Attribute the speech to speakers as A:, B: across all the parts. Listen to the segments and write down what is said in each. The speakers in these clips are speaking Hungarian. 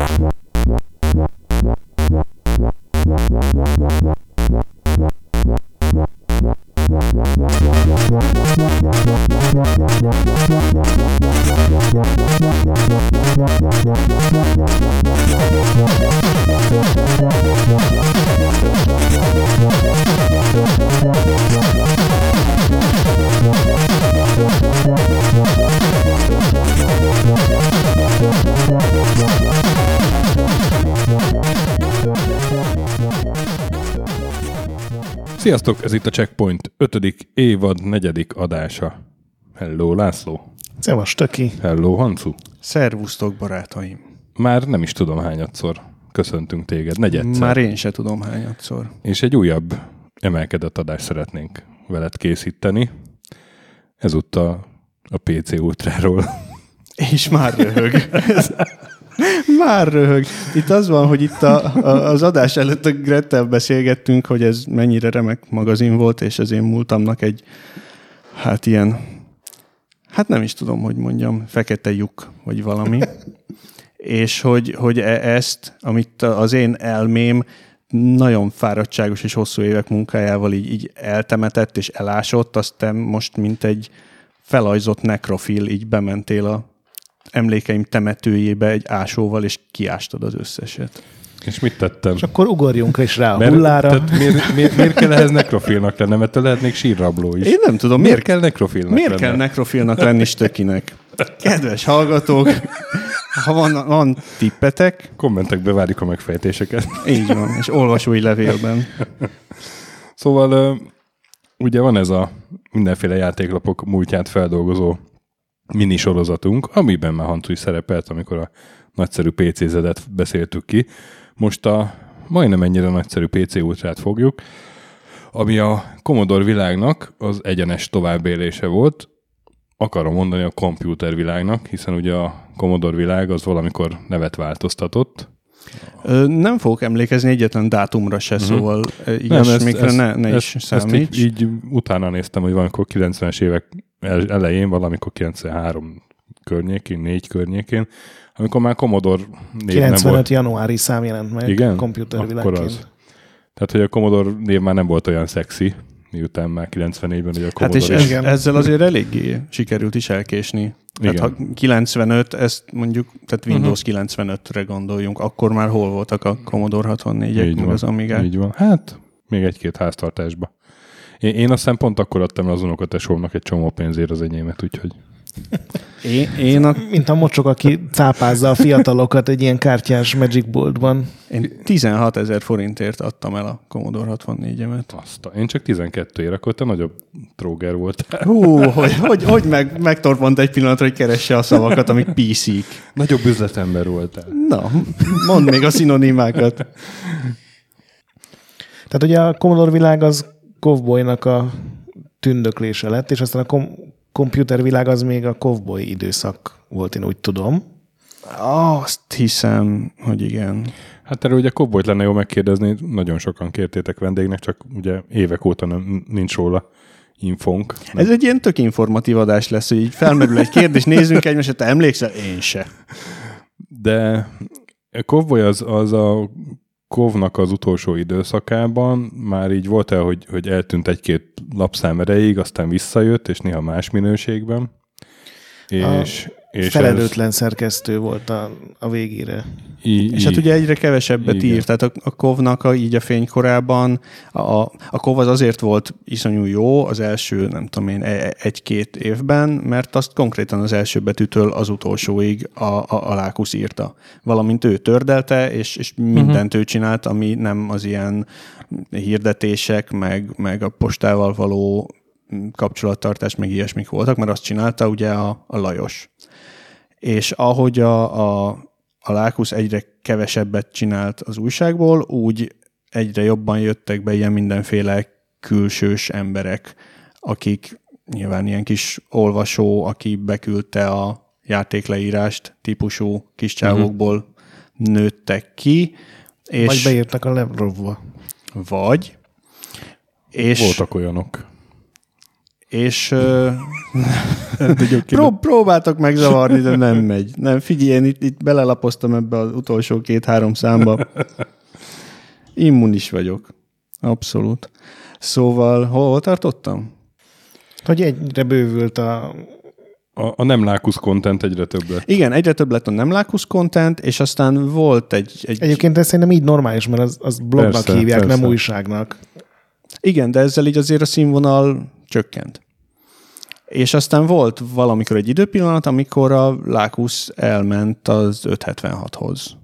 A: Yeah. Sziasztok, ez itt a Checkpoint 5. évad 4. adása. Hello, László.
B: Szevas, Töki.
A: Hello, Hancu.
C: Szervusztok, barátaim.
A: Már nem is tudom hányadszor köszöntünk téged, negyedszer.
C: Már én se tudom hányadszor.
A: És egy újabb emelkedett adást szeretnénk veled készíteni. Ezúttal a PC Ultráról.
C: És már röhög. Már röhög. Itt az van, hogy itt a, a, az adás előtt a Grettel beszélgettünk, hogy ez mennyire remek magazin volt, és az én múltamnak egy, hát ilyen, hát nem is tudom, hogy mondjam, fekete lyuk, vagy valami. és hogy, hogy e- ezt, amit az én elmém nagyon fáradtságos és hosszú évek munkájával így, így eltemetett és elásott, azt te most mint egy felajzott nekrofil így bementél a emlékeim temetőjébe egy ásóval, és kiástad az összeset.
A: És mit tettem?
B: És akkor ugorjunk is rá a Mert, hullára.
A: Tehát miért, miért, miért kell ehhez nekrofilnak lenni? Mert lehetnék sírrabló is.
C: Én nem tudom.
A: Miért, miért kell nekrofilnak
C: Miért
A: lenni?
C: kell nekrofilnak lenni stökinek? Kedves hallgatók, ha van, van tippetek...
A: Kommentekbe várjuk a megfejtéseket.
C: Így van, és olvasói levélben.
A: Szóval ugye van ez a mindenféle játéklapok múltját feldolgozó mini sorozatunk, amiben már Hantu is szerepelt, amikor a nagyszerű PC-zedet beszéltük ki. Most a majdnem ennyire nagyszerű PC ultrát fogjuk, ami a Commodore világnak az egyenes továbbélése volt, akarom mondani a komputer világnak, hiszen ugye a Commodore világ az valamikor nevet változtatott.
C: Ö, nem fogok emlékezni egyetlen dátumra se, uh-huh. szóval ilyesmikre ne, ne ezt, is számíts.
A: Ezt így, így utána néztem, hogy valamikor 90-es évek elején, valamikor 93 környékén, 4 környékén, amikor már Commodore
B: név 95 nem volt. januári szám jelent meg Igen? komputervilágként. Akkor az.
A: Tehát, hogy a Commodore név már nem volt olyan szexi, miután már 94-ben ugye a Commodore...
C: Hát és ez, ezzel azért eléggé sikerült is elkésni. Igen. Tehát ha 95, ezt mondjuk, tehát Windows uh-huh. Mhm. 95-re gondoljunk, akkor már hol voltak a Commodore 64-ek, meg az Amiga?
A: Így van. Hát, még egy-két háztartásba. Én, én azt pont akkor adtam az unokatesómnak egy csomó pénzért az enyémet, úgyhogy...
B: Én, én a... Mint a mocsok, aki cápázza a fiatalokat egy ilyen kártyás Magic Bolt-ban.
C: Én 16 ezer forintért adtam el a Commodore 64-emet.
A: Azt, én csak 12 ér, akkor te nagyobb tróger volt.
C: Hú, hogy, hogy, hogy meg, megtorpant egy pillanatra, hogy keresse a szavakat, amik PC-k.
A: Nagyobb üzletember voltál.
C: Na, mondd még a szinonimákat.
B: Tehát ugye a Commodore világ az Kovboynak a tündöklése lett, és aztán a kom- komputervilág az még a Kovboy időszak volt, én úgy tudom.
C: Azt hiszem, hogy igen.
A: Hát erről ugye Kovboyt lenne jó megkérdezni, nagyon sokan kértétek vendégnek, csak ugye évek óta nem, nincs róla infónk.
C: Nem. Ez egy ilyen tök informatív adás lesz, hogy így felmerül egy kérdés, nézzünk egymásra, te emlékszel? Én se.
A: De Kovboy az, az a Kovnak az utolsó időszakában már így volt el, hogy, hogy eltűnt egy-két lapszám erejéig, aztán visszajött, és néha más minőségben.
B: És, és felelőtlen ez... szerkesztő volt a, a végére.
C: I, és hát ugye egyre kevesebbet igen. írt, tehát a, a Kovnak a, így a fénykorában a, a Kov az azért volt iszonyú jó az első, nem tudom én, e, egy-két évben, mert azt konkrétan az első betűtől az utolsóig a, a, a Lákusz írta. Valamint ő tördelte, és, és mindent uh-huh. ő csinált, ami nem az ilyen hirdetések, meg, meg a postával való kapcsolattartás, meg ilyesmik voltak, mert azt csinálta ugye a, a Lajos. És ahogy a, a, a Lákusz egyre kevesebbet csinált az újságból, úgy egyre jobban jöttek be ilyen mindenféle külsős emberek, akik nyilván ilyen kis olvasó, aki beküldte a játékleírást típusú kis csávokból uh-huh. nőttek ki.
B: És vagy beírtak a Levrovba.
C: Vagy.
A: És Voltak olyanok.
C: És ö, pró- próbáltak megzavarni, de nem megy. Nem, figyelj, én itt, itt belelapoztam ebbe az utolsó két-három számba. Immunis vagyok. Abszolút. Szóval, hol, hol tartottam?
B: Hogy egyre bővült a...
A: A, a nem lákusz content egyre több lett.
C: Igen, egyre több lett a nem lákusz content, és aztán volt egy... egy
B: Egyébként ez szerintem így normális, mert az, az blognak
A: Persze,
B: hívják,
A: persze.
B: nem újságnak.
C: Igen, de ezzel így azért a színvonal csökkent. És aztán volt valamikor egy időpillanat, amikor a Lákusz elment az 576-hoz.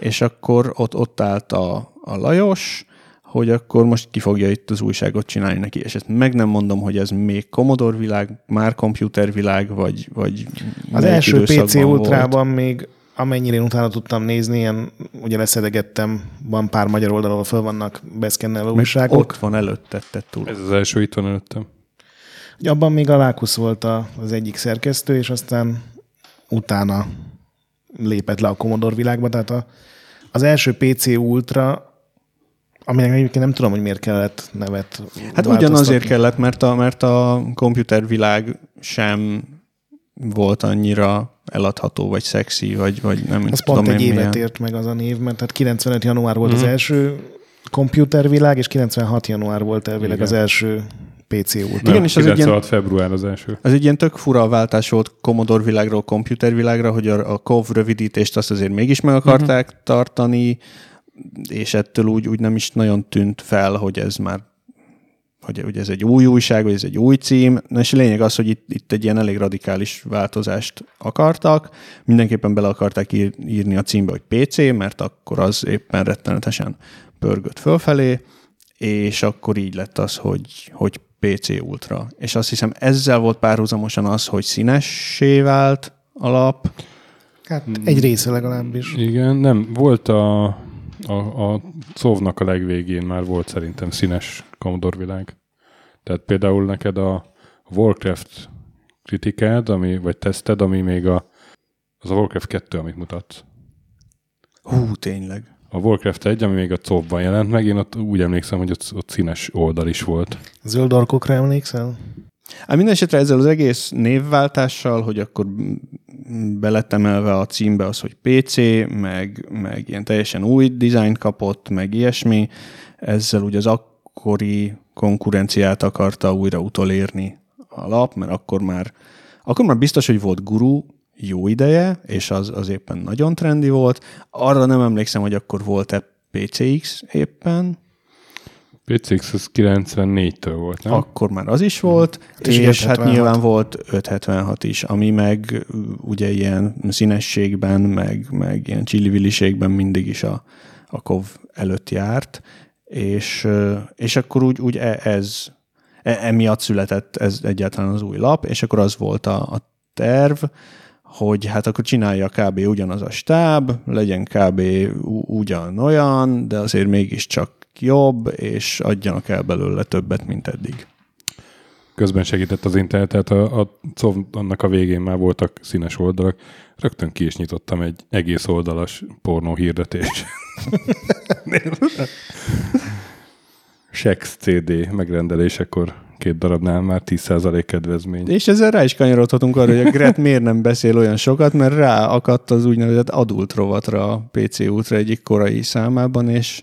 C: És akkor ott, ott állt a, a Lajos, hogy akkor most ki fogja itt az újságot csinálni neki. És ezt meg nem mondom, hogy ez még Commodore világ, már komputervilág, vagy, vagy
B: Az első PC. Ultrában még amennyire én utána tudtam nézni, ilyen, ugye leszedegettem, van pár magyar oldal, ahol föl vannak beszkennelve újságok.
C: Ott van előtte túl.
A: Ez az első itt van előttem.
B: Ugye Abban még a Lákusz volt a, az egyik szerkesztő, és aztán utána lépett le a Commodore világba. Tehát a, az első PC Ultra, aminek egyébként nem tudom, hogy miért kellett nevet
C: Hát ugyanazért kellett, mert a, mert a komputervilág sem volt annyira eladható, vagy szexi, vagy, vagy nem
B: Az
C: tudom
B: pont egy
C: én
B: évet
C: milyen.
B: ért meg az a név, mert tehát 95 január volt
C: Mhm.
B: mm. az első komputervilág, és 96 január volt elvileg
A: Igen.
B: az első PC Ultra.
C: Igen, és az egy
A: 96 február az első.
C: Az egy ilyen tök fura váltás volt Commodore világról komputervilágra, hogy a, a COV rövidítést azt azért mégis meg akarták uh-huh. tartani, és ettől úgy, úgy nem is nagyon tűnt fel, hogy ez már hogy, hogy ez egy új újság, vagy ez egy új cím. Na és a lényeg az, hogy itt, itt egy ilyen elég radikális változást akartak. Mindenképpen bele akarták ír, írni a címbe, hogy PC, mert akkor az éppen rettenetesen pörgött fölfelé, és akkor így lett az, hogy, hogy PC Ultra. És azt hiszem ezzel volt párhuzamosan az, hogy színessé vált a lap.
B: Hát egy része legalábbis.
A: Igen, nem, volt a, a, a szóvnak a legvégén már volt szerintem színes Commodore világ. Tehát például neked a Warcraft kritikád, ami, vagy teszted, ami még a, az a Warcraft 2, amit mutat.
C: Hú, tényleg.
A: A Warcraft 1, ami még a COV-ban jelent meg, én ott úgy emlékszem, hogy ott, ott színes oldal is volt.
B: Zöld arkokra emlékszel?
C: Hát minden esetre ezzel az egész névváltással, hogy akkor belett emelve a címbe az, hogy PC, meg, meg ilyen teljesen új dizájn kapott, meg ilyesmi, ezzel ugye az akkori konkurenciát akarta újra utolérni a lap, mert akkor már, akkor már biztos, hogy volt guru jó ideje, és az, az éppen nagyon trendi volt. Arra nem emlékszem, hogy akkor volt-e PCX éppen,
A: PCX az 94-től volt, nem?
C: akkor már az is volt,
B: És
C: és, és hát
B: 576.
C: nyilván volt 576 is, ami meg ugye ilyen színességben, meg, meg ilyen csilliviliségben mindig is a, a KOV előtt járt, és, ö, és akkor úgy, úgy e- ez, e- emiatt született ez egyáltalán az új lap, és akkor az volt a, a terv, hogy hát akkor csinálja kb. ugyanaz a stáb, legyen kb. ugyanolyan, de azért mégiscsak jobb, és adjanak el belőle többet, mint eddig.
A: Közben segített az internet, tehát a, a COV annak a végén már voltak színes oldalak. Rögtön ki is nyitottam egy egész oldalas pornó hirdetést. Sex CD megrendelésekor két darabnál már 10% kedvezmény.
C: És ezzel rá is kanyarodhatunk arra, hogy a Gret miért nem beszél olyan sokat, mert rá akadt az úgynevezett adult rovatra a PC Ultra egyik korai számában, és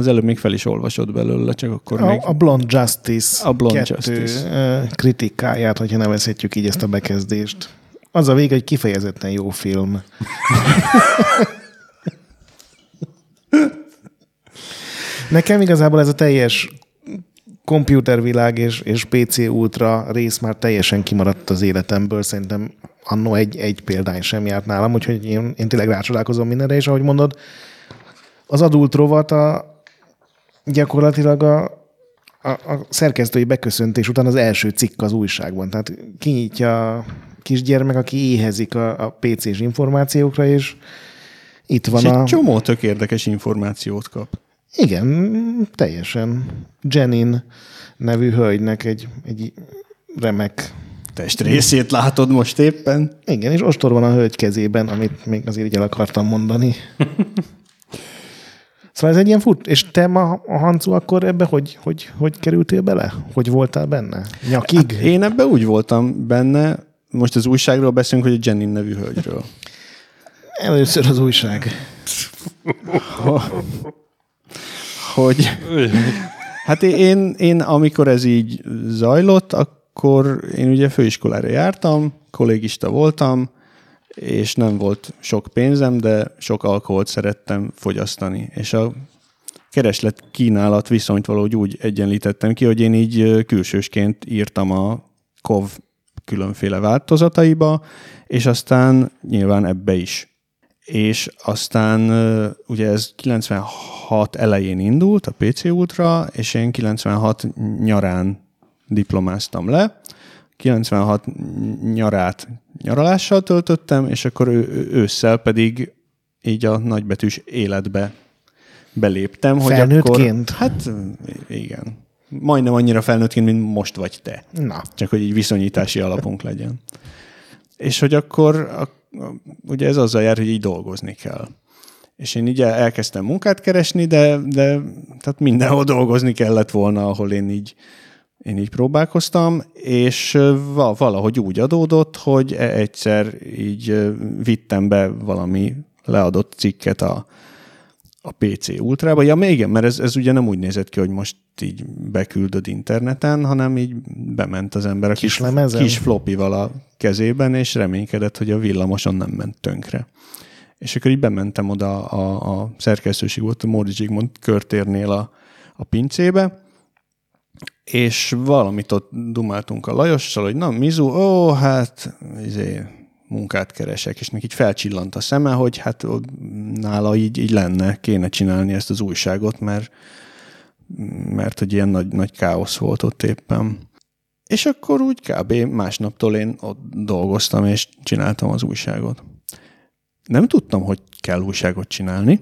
C: az előbb még fel is olvasott belőle, csak akkor még...
B: A, a Blonde Justice
C: A Blonde
B: kettő
C: Justice.
B: kritikáját, hogyha nevezhetjük így ezt a bekezdést. Az a vége, hogy kifejezetten jó film. Nekem igazából ez a teljes komputervilág és, és PC Ultra rész már teljesen kimaradt az életemből. Szerintem annó egy, egy példány sem járt nálam, úgyhogy én, én tényleg rácsodálkozom mindenre, és ahogy mondod, az adult rovat a, gyakorlatilag a, a, a szerkesztői beköszöntés után az első cikk az újságban. Tehát kinyitja a kisgyermek, aki éhezik a, a PC-s információkra, és itt van
C: és
B: a...
C: egy csomó tök érdekes információt kap.
B: Igen, teljesen. Jenin nevű hölgynek egy, egy remek...
C: Testrészét látod most éppen?
B: Igen, és ostor van a hölgy kezében, amit még azért így el akartam mondani. Szóval ez egy ilyen fut. És te ma, a Hancu, akkor ebbe hogy, hogy, hogy kerültél bele? Hogy voltál benne? Nyakig? Hát
C: én ebbe úgy voltam benne, most az újságról beszélünk, hogy a Jenny nevű hölgyről.
B: Először az újság.
C: hogy hát én, én, amikor ez így zajlott, akkor én ugye főiskolára jártam, kollégista voltam, és nem volt sok pénzem, de sok alkoholt szerettem fogyasztani. És a kereslet kínálat viszonyt valahogy úgy egyenlítettem ki, hogy én így külsősként írtam a KOV különféle változataiba, és aztán nyilván ebbe is. És aztán ugye ez 96 elején indult a PC Ultra, és én 96 nyarán diplomáztam le, 96 nyarát nyaralással töltöttem, és akkor ő, ősszel pedig így a nagybetűs életbe beléptem.
B: Hogy akkor,
C: hát igen. Majdnem annyira felnőttként, mint most vagy te.
B: Na.
C: Csak hogy így viszonyítási alapunk legyen. És hogy akkor a, ugye ez azzal jár, hogy így dolgozni kell. És én így elkezdtem munkát keresni, de, de tehát mindenhol dolgozni kellett volna, ahol én így én így próbálkoztam, és valahogy úgy adódott, hogy e- egyszer így vittem be valami leadott cikket a, a PC Ultrába. Ja, még igen, mert ez, ez ugye nem úgy nézett ki, hogy most így beküldöd interneten, hanem így bement az ember a kis, kis, kis flopival a kezében, és reménykedett, hogy a villamoson nem ment tönkre. És akkor így bementem oda a, a szerkesztőség volt a Módi Zsigmond körtérnél a, a pincébe, és valamit ott dumáltunk a Lajossal, hogy na, Mizu, ó, hát izé, munkát keresek, és neki így felcsillant a szeme, hogy hát nála így, így lenne, kéne csinálni ezt az újságot, mert, mert hogy ilyen nagy, nagy káosz volt ott éppen. És akkor úgy kb. másnaptól én ott dolgoztam, és csináltam az újságot. Nem tudtam, hogy kell újságot csinálni,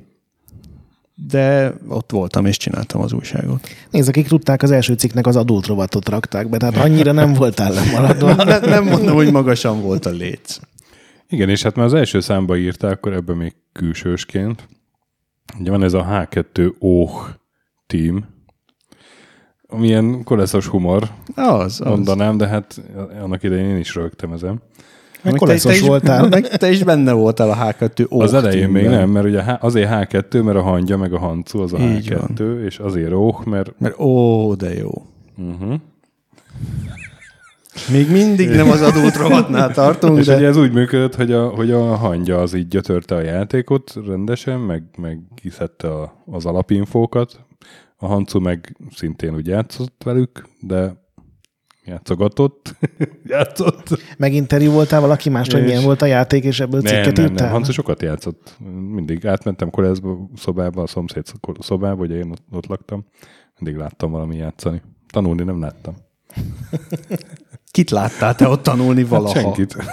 C: de ott voltam és csináltam az újságot.
B: Nézd, akik tudták, az első cikknek az adult rovatot rakták be, tehát annyira nem voltál lemaradva.
C: nem, nem mondom, hogy magasan volt a léc.
A: Igen, és hát már az első számba írták, akkor ebben még külsősként. Ugye van ez a H2 OH team, amilyen koleszos humor,
C: az, az.
A: mondanám, de hát annak idején én is rögtem ezen.
B: Meg, te, te is, voltál.
C: Meg te is benne voltál a H2
A: ók Az elején még nem, mert ugye azért H2, mert a hangja meg a hancu az a Így H2, van. és azért ók, mert...
C: Mert ó, de jó. Uh-huh. Még mindig nem az adót rovatnál tartunk,
A: és de... ugye ez úgy működött, hogy a, hogy a hangja az így gyötörte a játékot rendesen, meg, meg kiszedte a, az alapinfókat, a hancu meg szintén úgy játszott velük, de játszogatott, játszott.
B: Meginterjú voltál valaki más, hogy milyen volt a játék, és ebből nem, cikket
A: nem, nem, Hancu sokat játszott. Mindig átmentem koleszba, szobába, a szomszéd szobába, hogy én ott, ott laktam. Mindig láttam valami játszani. Tanulni nem láttam.
C: Kit láttál te ott tanulni hát valaha?
A: Hát senkit.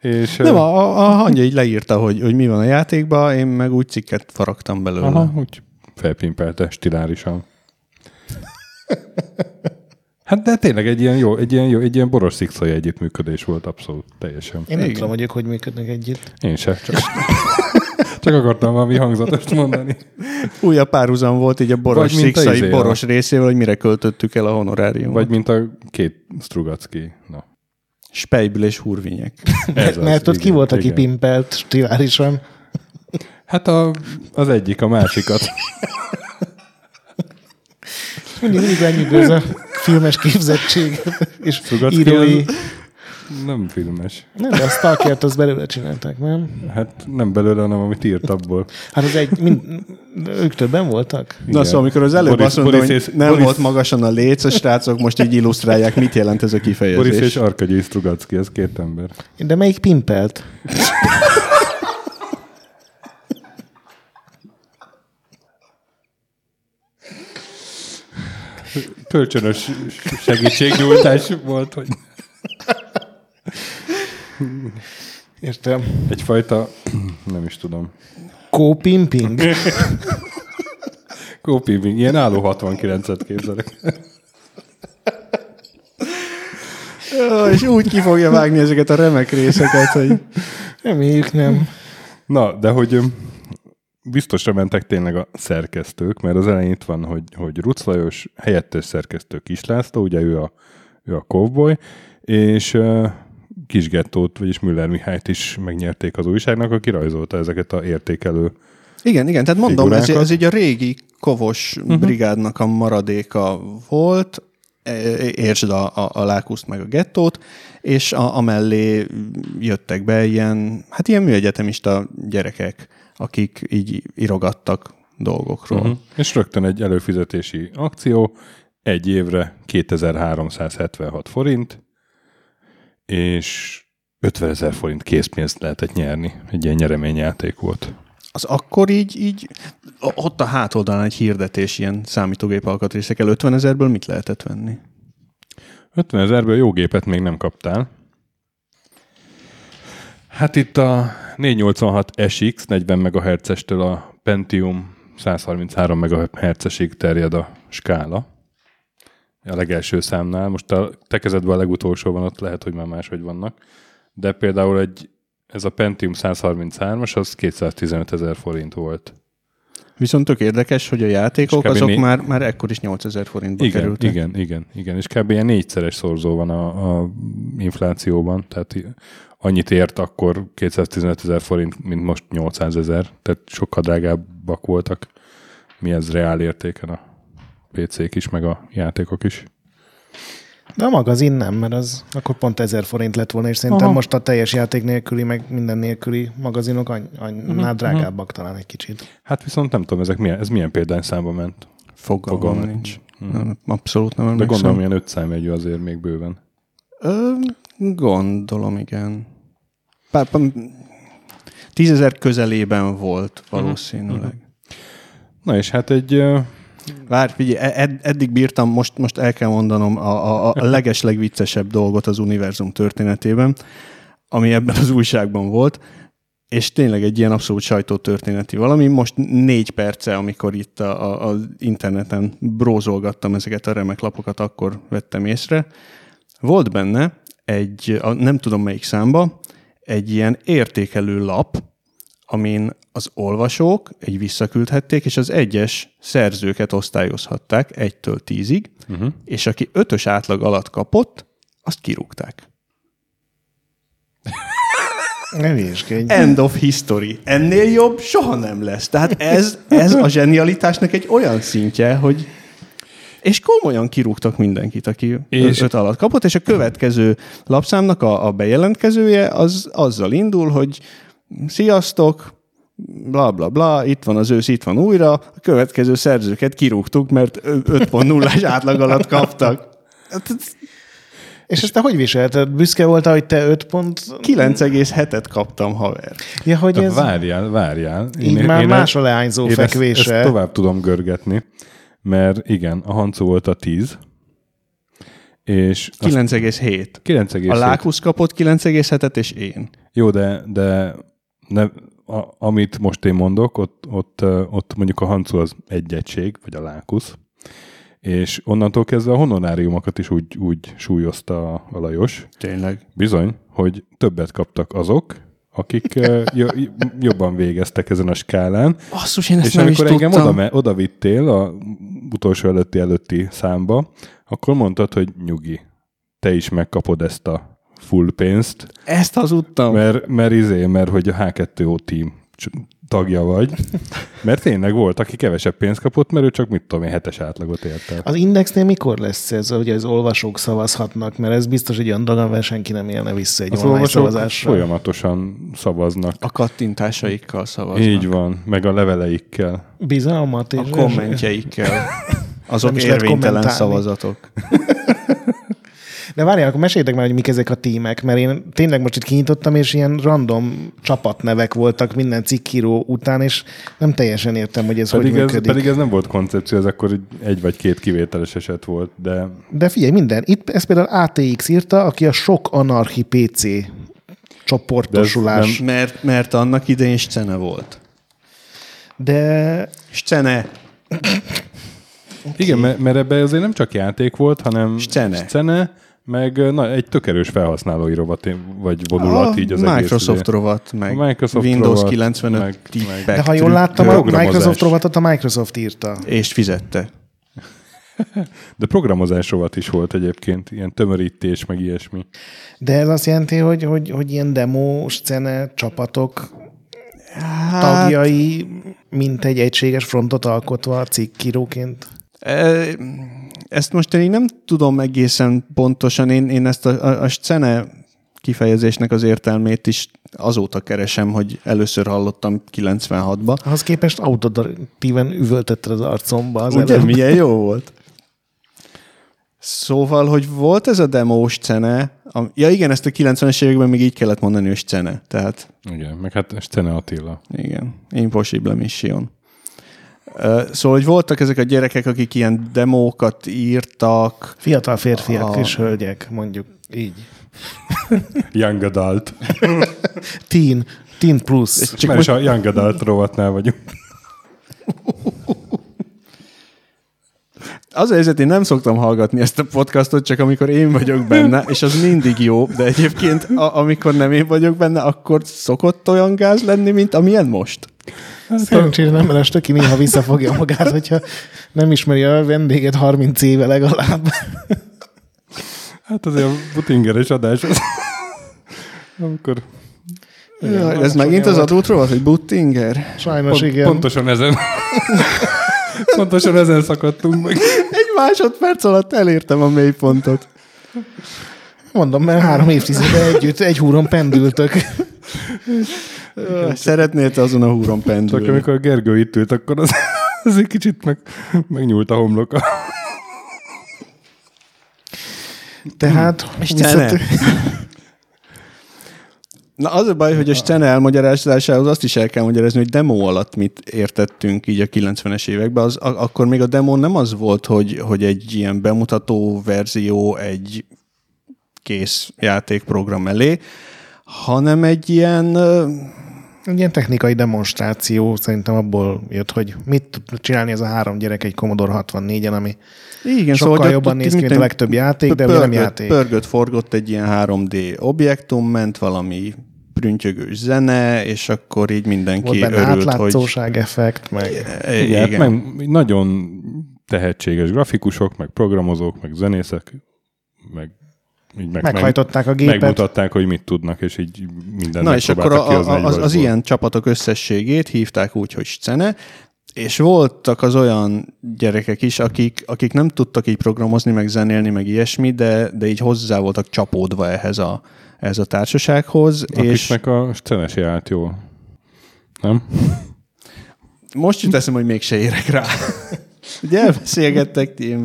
C: És, nem, a, a hangja így leírta, hogy, hogy mi van a játékban, én meg úgy cikket faragtam belőle.
A: Aha, úgy felpimpelte stilárisan. Hát de tényleg egy ilyen jó, egy ilyen, jó, egy ilyen boros szikszai együttműködés volt abszolút teljesen.
B: Én nem tudom, hogy hogy működnek együtt.
A: Én sem, csak, csak akartam valami hangzatost mondani.
C: Újabb párhuzam volt így a boros szikszai izé, boros a... részével, hogy mire költöttük el a honoráriumot.
A: Vagy mint a két Strugacki. Na.
C: Spejbül és hurvinyek.
B: mert, mert ott ki volt, aki pimpelt stilárisan.
A: Hát a, az egyik, a másikat.
B: mindig, mindig lenyűgöz a filmes képzettség és Szugatki írói.
A: Nem filmes.
B: Nem, de a Stalkert az belőle csinálták, nem?
A: Hát nem belőle, hanem amit írt abból.
B: Hát az egy, mind, ők többen voltak?
C: Igen. Na szóval, amikor az előbb Boris, azt mondom, Boris hogy nem Boris... volt magasan a léc, a srácok most így illusztrálják, mit jelent ez a kifejezés.
A: Boris és Arkadyi Strugacki, ez két ember.
B: De melyik pimpelt?
A: kölcsönös segítségnyújtás volt, hogy...
B: Értem.
A: Egyfajta, nem is tudom.
B: Kópimping?
A: Kópimping. Ilyen álló 69-et képzelek.
C: Ja, és úgy ki fogja vágni ezeket a remek részeket, hogy...
B: Reméljük nem.
A: Na, de hogy biztosra mentek tényleg a szerkesztők, mert az elején itt van, hogy, hogy Ruc Lajos, helyettes szerkesztő Kis László, ugye ő a, ő a cowboy, és uh, Kis Gettót, vagyis Müller Mihályt is megnyerték az újságnak, aki rajzolta ezeket a értékelő
C: Igen, igen, tehát mondom, ez,
A: Figurákat.
C: ez így a régi kovos uh-huh. brigádnak a maradéka volt, E- értsd a, a, a lákuszt meg a gettót, és a, amellé jöttek be ilyen, hát ilyen műegyetemista gyerekek, akik így irogattak dolgokról. Uh-huh.
A: És rögtön egy előfizetési akció, egy évre 2376 forint, és 50 ezer forint készpénzt lehetett nyerni. Egy ilyen nyereményjáték volt.
C: Az akkor így, így ott a hátoldalán egy hirdetés ilyen számítógép alkatrészekkel 50 ezerből mit lehetett venni?
A: 50 ezerből jó gépet még nem kaptál. Hát itt a 486 SX 40 MHz-estől a Pentium 133 MHz-esig terjed a skála. A legelső számnál. Most a te kezedben a legutolsó van, ott lehet, hogy már máshogy vannak. De például egy, ez a Pentium 133-as, az 215 ezer forint volt.
C: Viszont tök érdekes, hogy a játékok azok
A: né-
C: már, már ekkor is 8000 forintba
A: Igen,
C: kerültek.
A: igen, igen, igen. És kb. ilyen négyszeres szorzó van a, a inflációban, tehát annyit ért akkor 215 ezer forint, mint most 800 ezer, tehát sokkal drágábbak voltak. Mi ez reál értéken a PC-k is, meg a játékok is.
B: De a magazin nem, mert az akkor pont 1000 forint lett volna, és szerintem
A: Aha.
B: most a teljes játék nélküli, meg minden nélküli magazinok any- annál
A: Mhm,
B: drágábbak talán egy kicsit.
A: Hát viszont nem tudom, ezek milyen, ez milyen példányszámba ment.
C: Fogalmam
A: Fogalmam
C: nincs. Nem, Abszolút nem
A: De
C: emlékszem.
A: gondolom, ilyen 5 számjegyű azért még bőven.
C: Ö, gondolom, igen. Tízezer közelében volt valószínűleg.
A: Na és hát egy ö,
C: Várj, figyelj, ed- eddig bírtam, most, most el kell mondanom a, a, a leges legviccesebb dolgot az univerzum történetében, ami ebben az újságban volt, és tényleg egy ilyen abszolút sajtótörténeti valami. Most négy perce, amikor itt a, a, az interneten brózolgattam ezeket a remek lapokat, akkor vettem észre. Volt benne egy, a, nem tudom melyik számba, egy ilyen értékelő lap, amin az olvasók egy visszaküldhették, és az egyes szerzőket osztályozhatták egytől tízig, uh-huh. és aki ötös átlag alatt kapott, azt kirúgták.
B: Ne vizsgálj.
C: End of history. Ennél jobb soha nem lesz. Tehát ez, ez a zsenialitásnak egy olyan szintje, hogy és komolyan kirúgtak mindenkit, aki
A: És-
C: öt alatt kapott, és a következő lapszámnak a, a bejelentkezője az azzal indul, hogy sziasztok, bla bla bla, itt van az ősz, itt van újra, a következő szerzőket kirúgtuk, mert ö- 5.0-ás átlag alatt kaptak. Hát
B: És ezt te hogy viselted? Büszke voltál, hogy te 5 pont...
C: 9,7-et kaptam, haver.
B: Ja, hogy ez
A: várjál, várjál.
B: így már más a leányzó
A: én ezt,
B: fekvése.
A: ezt tovább tudom görgetni, mert igen, a Hancu volt a 10, és azt
C: 9,7.
A: 9,7.
C: A Lákusz kapott 9,7-et, és én.
A: Jó, de, de ne, a, amit most én mondok, ott, ott, ott mondjuk a Hancu az egy egység, vagy a Lákusz, és onnantól kezdve a honoráriumokat is úgy, úgy súlyozta a, Lajos,
C: Tényleg.
A: bizony, hogy többet kaptak azok, akik jobban végeztek ezen a skálán,
C: Basszus, én ezt
A: és
C: nem
A: amikor
C: is
A: engem
C: tudtam.
A: oda, oda vittél a utolsó előtti előtti számba, akkor mondtad, hogy nyugi, te is megkapod ezt a full pénzt,
C: Ezt hazudtam.
A: mert, mert izé, mert hogy a H2O team tagja vagy. Mert tényleg volt, aki kevesebb pénzt kapott, mert ő csak mit tudom én, hetes átlagot ért el.
B: Az Indexnél mikor lesz ez, hogy az olvasók szavazhatnak? Mert ez biztos egy olyan dolog, amivel senki nem élne vissza egy
A: Az
B: online
A: olvasók
B: szavazással.
A: folyamatosan szavaznak.
C: A kattintásaikkal szavaznak.
A: Így van, meg a leveleikkel.
B: Bizalmat és...
C: A kommentjeikkel. Azok érvénytelen szavazatok.
B: De várjál, akkor meséljétek már, hogy mik ezek a tímek, mert én tényleg most itt kinyitottam, és ilyen random csapatnevek voltak minden cikkíró után, és nem teljesen értem, hogy ez
A: Pedig
B: hogy
A: ez,
B: működik.
A: pedig ez nem volt koncepció, ez akkor egy, vagy két kivételes eset volt, de
B: De figyelj, minden. Itt ez például ATX írta, aki a sok anarchi PC csoportosulás.
C: Mert, mert annak idején scene volt.
B: De
C: Scene.
A: Igen, mert, mert ebben azért nem csak játék volt, hanem
C: Scene.
A: scene meg na, egy tök erős felhasználói rovat, vagy vonulat
C: a
A: így az
C: Microsoft
A: egész,
C: rovat, meg
A: A Microsoft
C: Windows
A: rovat,
C: 95
A: meg-
C: tippek,
B: De ha jól láttam, a. Microsoft rovatot a Microsoft írta.
C: és fizette.
A: De programozás rovat is volt egyébként, ilyen tömörítés, meg ilyesmi.
B: De ez azt jelenti, hogy, hogy, hogy ilyen demo, scene, csapatok
C: Hát,
B: tagjai, mint egy egységes frontot alkotva cikkíróként.
C: E, Ezt most én nem tudom egészen pontosan, én, én ezt a, a, a scene kifejezésnek az értelmét is azóta keresem, hogy először hallottam 96-ba.
B: Ahhoz képest autodatíven üvöltötted az arcomba az
C: Ugye,
B: előbb.
C: milyen jó volt? Szóval, hogy volt ez a demo scene, am- ja igen, ezt a 90-es években még így kellett mondani, hogy scene. Tehát
A: Igen, meg hát Stene Attila.
C: igen, Impossible Mission. Szóval, hogy voltak ezek a gyerekek, akik ilyen demókat írtak,
B: Fiatal férfiak
C: A-
B: és hölgyek, mondjuk így.
A: Young Adult.
B: Teen, teen plus.
A: Csak Mert most... a Young Adult rovatnál vagyunk.
C: Az a helyzet, én nem szoktam hallgatni ezt a podcastot, csak amikor én vagyok benne, és az mindig jó, de egyébként a, amikor nem én vagyok benne, akkor szokott olyan gáz lenni, mint amilyen most.
B: Szerencsére nem, mert a stöki néha visszafogja magát, hogyha nem ismeri a vendéget 30 éve legalább.
A: Hát azért a butingeres adás az... Amikor
C: Ja, ez megint az adótról, hogy Buttinger?
B: Sajnos
A: pont,
B: igen.
A: pontosan ezen... pontosan ezen szakadtunk meg.
C: Egy másodperc alatt elértem a mélypontot.
B: Mondom, mert három évtizede együtt egy húron pendültök.
C: Szeretnél te azon a húron
A: Csak
C: pendülni?
A: amikor a Gergő itt ült, akkor az, az egy kicsit meg, megnyúlt a homloka.
B: Tehát
C: Scene. Na az a baj, hogy a Scene elmagyarázásához azt is el kell magyarázni, hogy demo alatt mit értettünk így a 90-es években. Az, a, akkor még a demo nem az volt, hogy, hogy egy ilyen bemutató verzió egy kész játékprogram elé, hanem egy ilyen
B: egy ilyen technikai demonstráció szerintem abból jött, hogy mit tud csinálni ez a három gyerek egy Commodore 64-en, ami
C: igen,
B: Sokkal
C: hogy
B: jobban néz ki, mint a legtöbb játék, de ugye nem
C: pörgött-
B: játék.
C: Pörgött, forgott egy ilyen 3D objektum, ment valami prüntjögős zene, és akkor így mindenki
B: volt benne
C: örült, hogy
B: átlátszóság effekt, meg
C: Igen,
A: Igen,
C: igen.
A: meg nagyon tehetséges grafikusok, meg programozók, meg zenészek, meg így meg,
B: meghajtották a gépet.
A: megmutatták, hogy mit tudnak, és így minden
C: Na és akkor a, az, az
A: agyból.
C: ilyen csapatok összességét hívták úgy, hogy scene, és voltak az olyan gyerekek is, akik, akik nem tudtak így programozni, meg zenélni, meg ilyesmi, de, de így hozzá voltak csapódva ehhez a, ehhez a társasághoz, és
A: Akiknek a scenesi állt jól. Nem?
C: most jut eszem, hogy mégse érek rá. Ugye elbeszélgettek ti,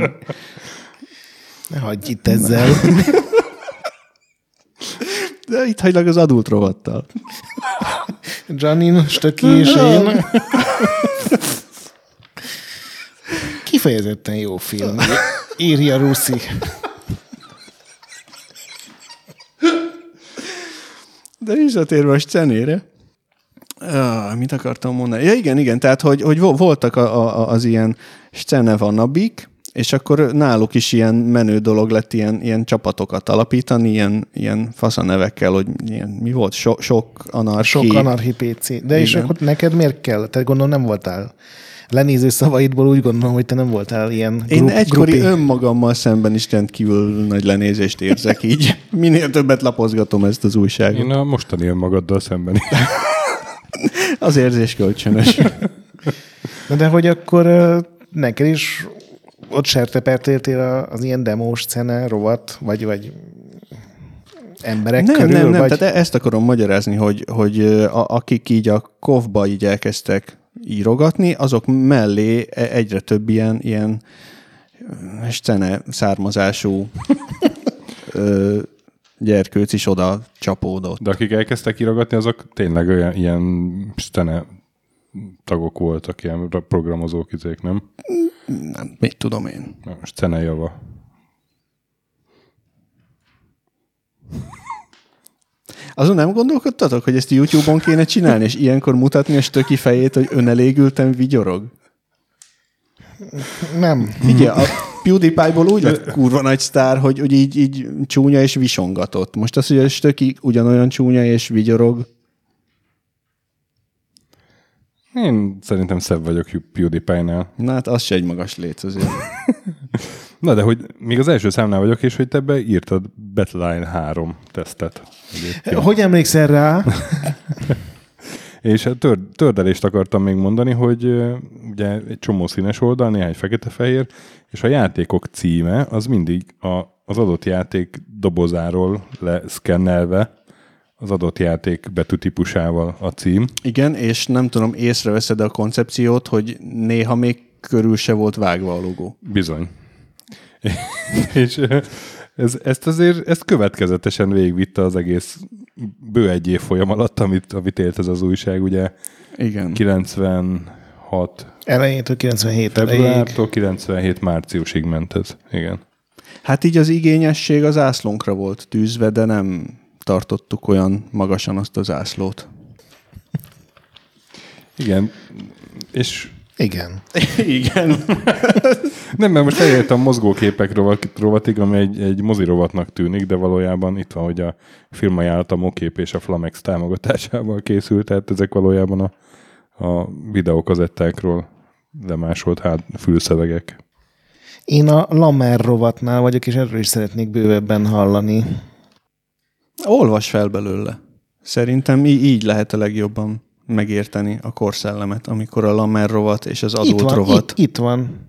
B: Ne hagyj itt ezzel.
C: De itt hagylak az adult rovattal.
B: Janin, Stöki és én. Kifejezetten jó film. Írja Ruszi.
C: De visszatérve a scenére, Ah, mit akartam mondani? Ja, igen, igen, tehát, hogy, hogy vo- voltak a, a, az ilyen scene vanabik, és akkor náluk is ilyen menő dolog lett ilyen, ilyen csapatokat alapítani, ilyen, ilyen faszanevekkel, hogy ilyen, mi volt? So, sok anarchi.
B: Sok anarchi PC. De és
C: Igen.
B: akkor neked miért kell? Tehát gondolom nem voltál lenéző szavaidból úgy gondolom, hogy te nem voltál ilyen
C: Én
B: grup,
C: egykori
B: grupi.
C: önmagammal szemben is rendkívül nagy lenézést érzek így. Minél többet lapozgatom ezt az újságot.
A: Én a mostani önmagaddal szemben is.
C: Az érzés kölcsönös.
B: Na de hogy akkor neked is ott sertepertéltél az ilyen demós scene rovat, vagy, vagy emberek
C: nem,
B: körül?
C: nem, nem,
B: vagy...
C: tehát e- ezt akarom magyarázni, hogy, hogy a, akik így a kovba így elkezdtek írogatni, azok mellé e- egyre több ilyen, ilyen scene származású ö, gyerkőc is oda csapódott.
A: De akik elkezdtek írogatni, azok tényleg olyan ilyen stene tagok voltak, ilyen programozók, izék, nem?
C: Nem, mit tudom én.
A: Na, Stene java.
C: Azon nem gondolkodtatok, hogy ezt YouTube-on kéne csinálni, és ilyenkor mutatni a stöki fejét, hogy önelégülten vigyorog?
B: Nem.
C: Figyelj, a, PewDiePie-ból úgy lett kurva nagy sztár, hogy, hogy így, így csúnya és visongatott. Most az, hogy a stöki ugyanolyan csúnya és vigyorog.
A: Én szerintem szebb vagyok PewDiePie-nál.
C: Na hát az se egy magas léc azért.
A: Na de hogy még az első számnál vagyok, és hogy te beírtad Battleline 3 tesztet. Egyébként.
B: Hogy emlékszel rá?
A: És a tör, tördelést akartam még mondani, hogy ugye egy csomó színes oldal, néhány fekete-fehér, és a játékok címe az mindig a, az adott játék dobozáról leszkennelve, az adott játék betűtípusával a cím.
C: Igen, és nem tudom, észreveszed a koncepciót, hogy néha még körül se volt vágva a logó.
A: Bizony. és ö, ez, ezt azért, ezt következetesen végigvitte az egész bő egy év folyam alatt, amit, amit élt ez az újság, ugye
C: Igen.
A: 96
B: Elejétől 97 elejéig.
A: februártól 97 márciusig ment ez. Igen.
C: Hát így az igényesség az ászlónkra volt tűzve, de nem tartottuk olyan magasan azt az ászlót.
A: Igen, és
B: Igen.
C: Igen.
A: nem, mert most eljöttem a mozgóképek rovat- rovatig, ami egy, egy mozi rovatnak tűnik, de valójában itt van, hogy a filmajánlat a Mokép és a Flamex támogatásával készült, tehát ezek valójában a, a videókazettákról lemásolt hát, fülszövegek.
B: Én a Lamer rovatnál vagyok, és erről is szeretnék bővebben hallani.
C: Olvas fel belőle. Szerintem í- így lehet a legjobban megérteni a korszellemet, amikor a Lamer rovat és az
B: Itt
C: adót
B: van,
C: rovat.
B: itt, itt van.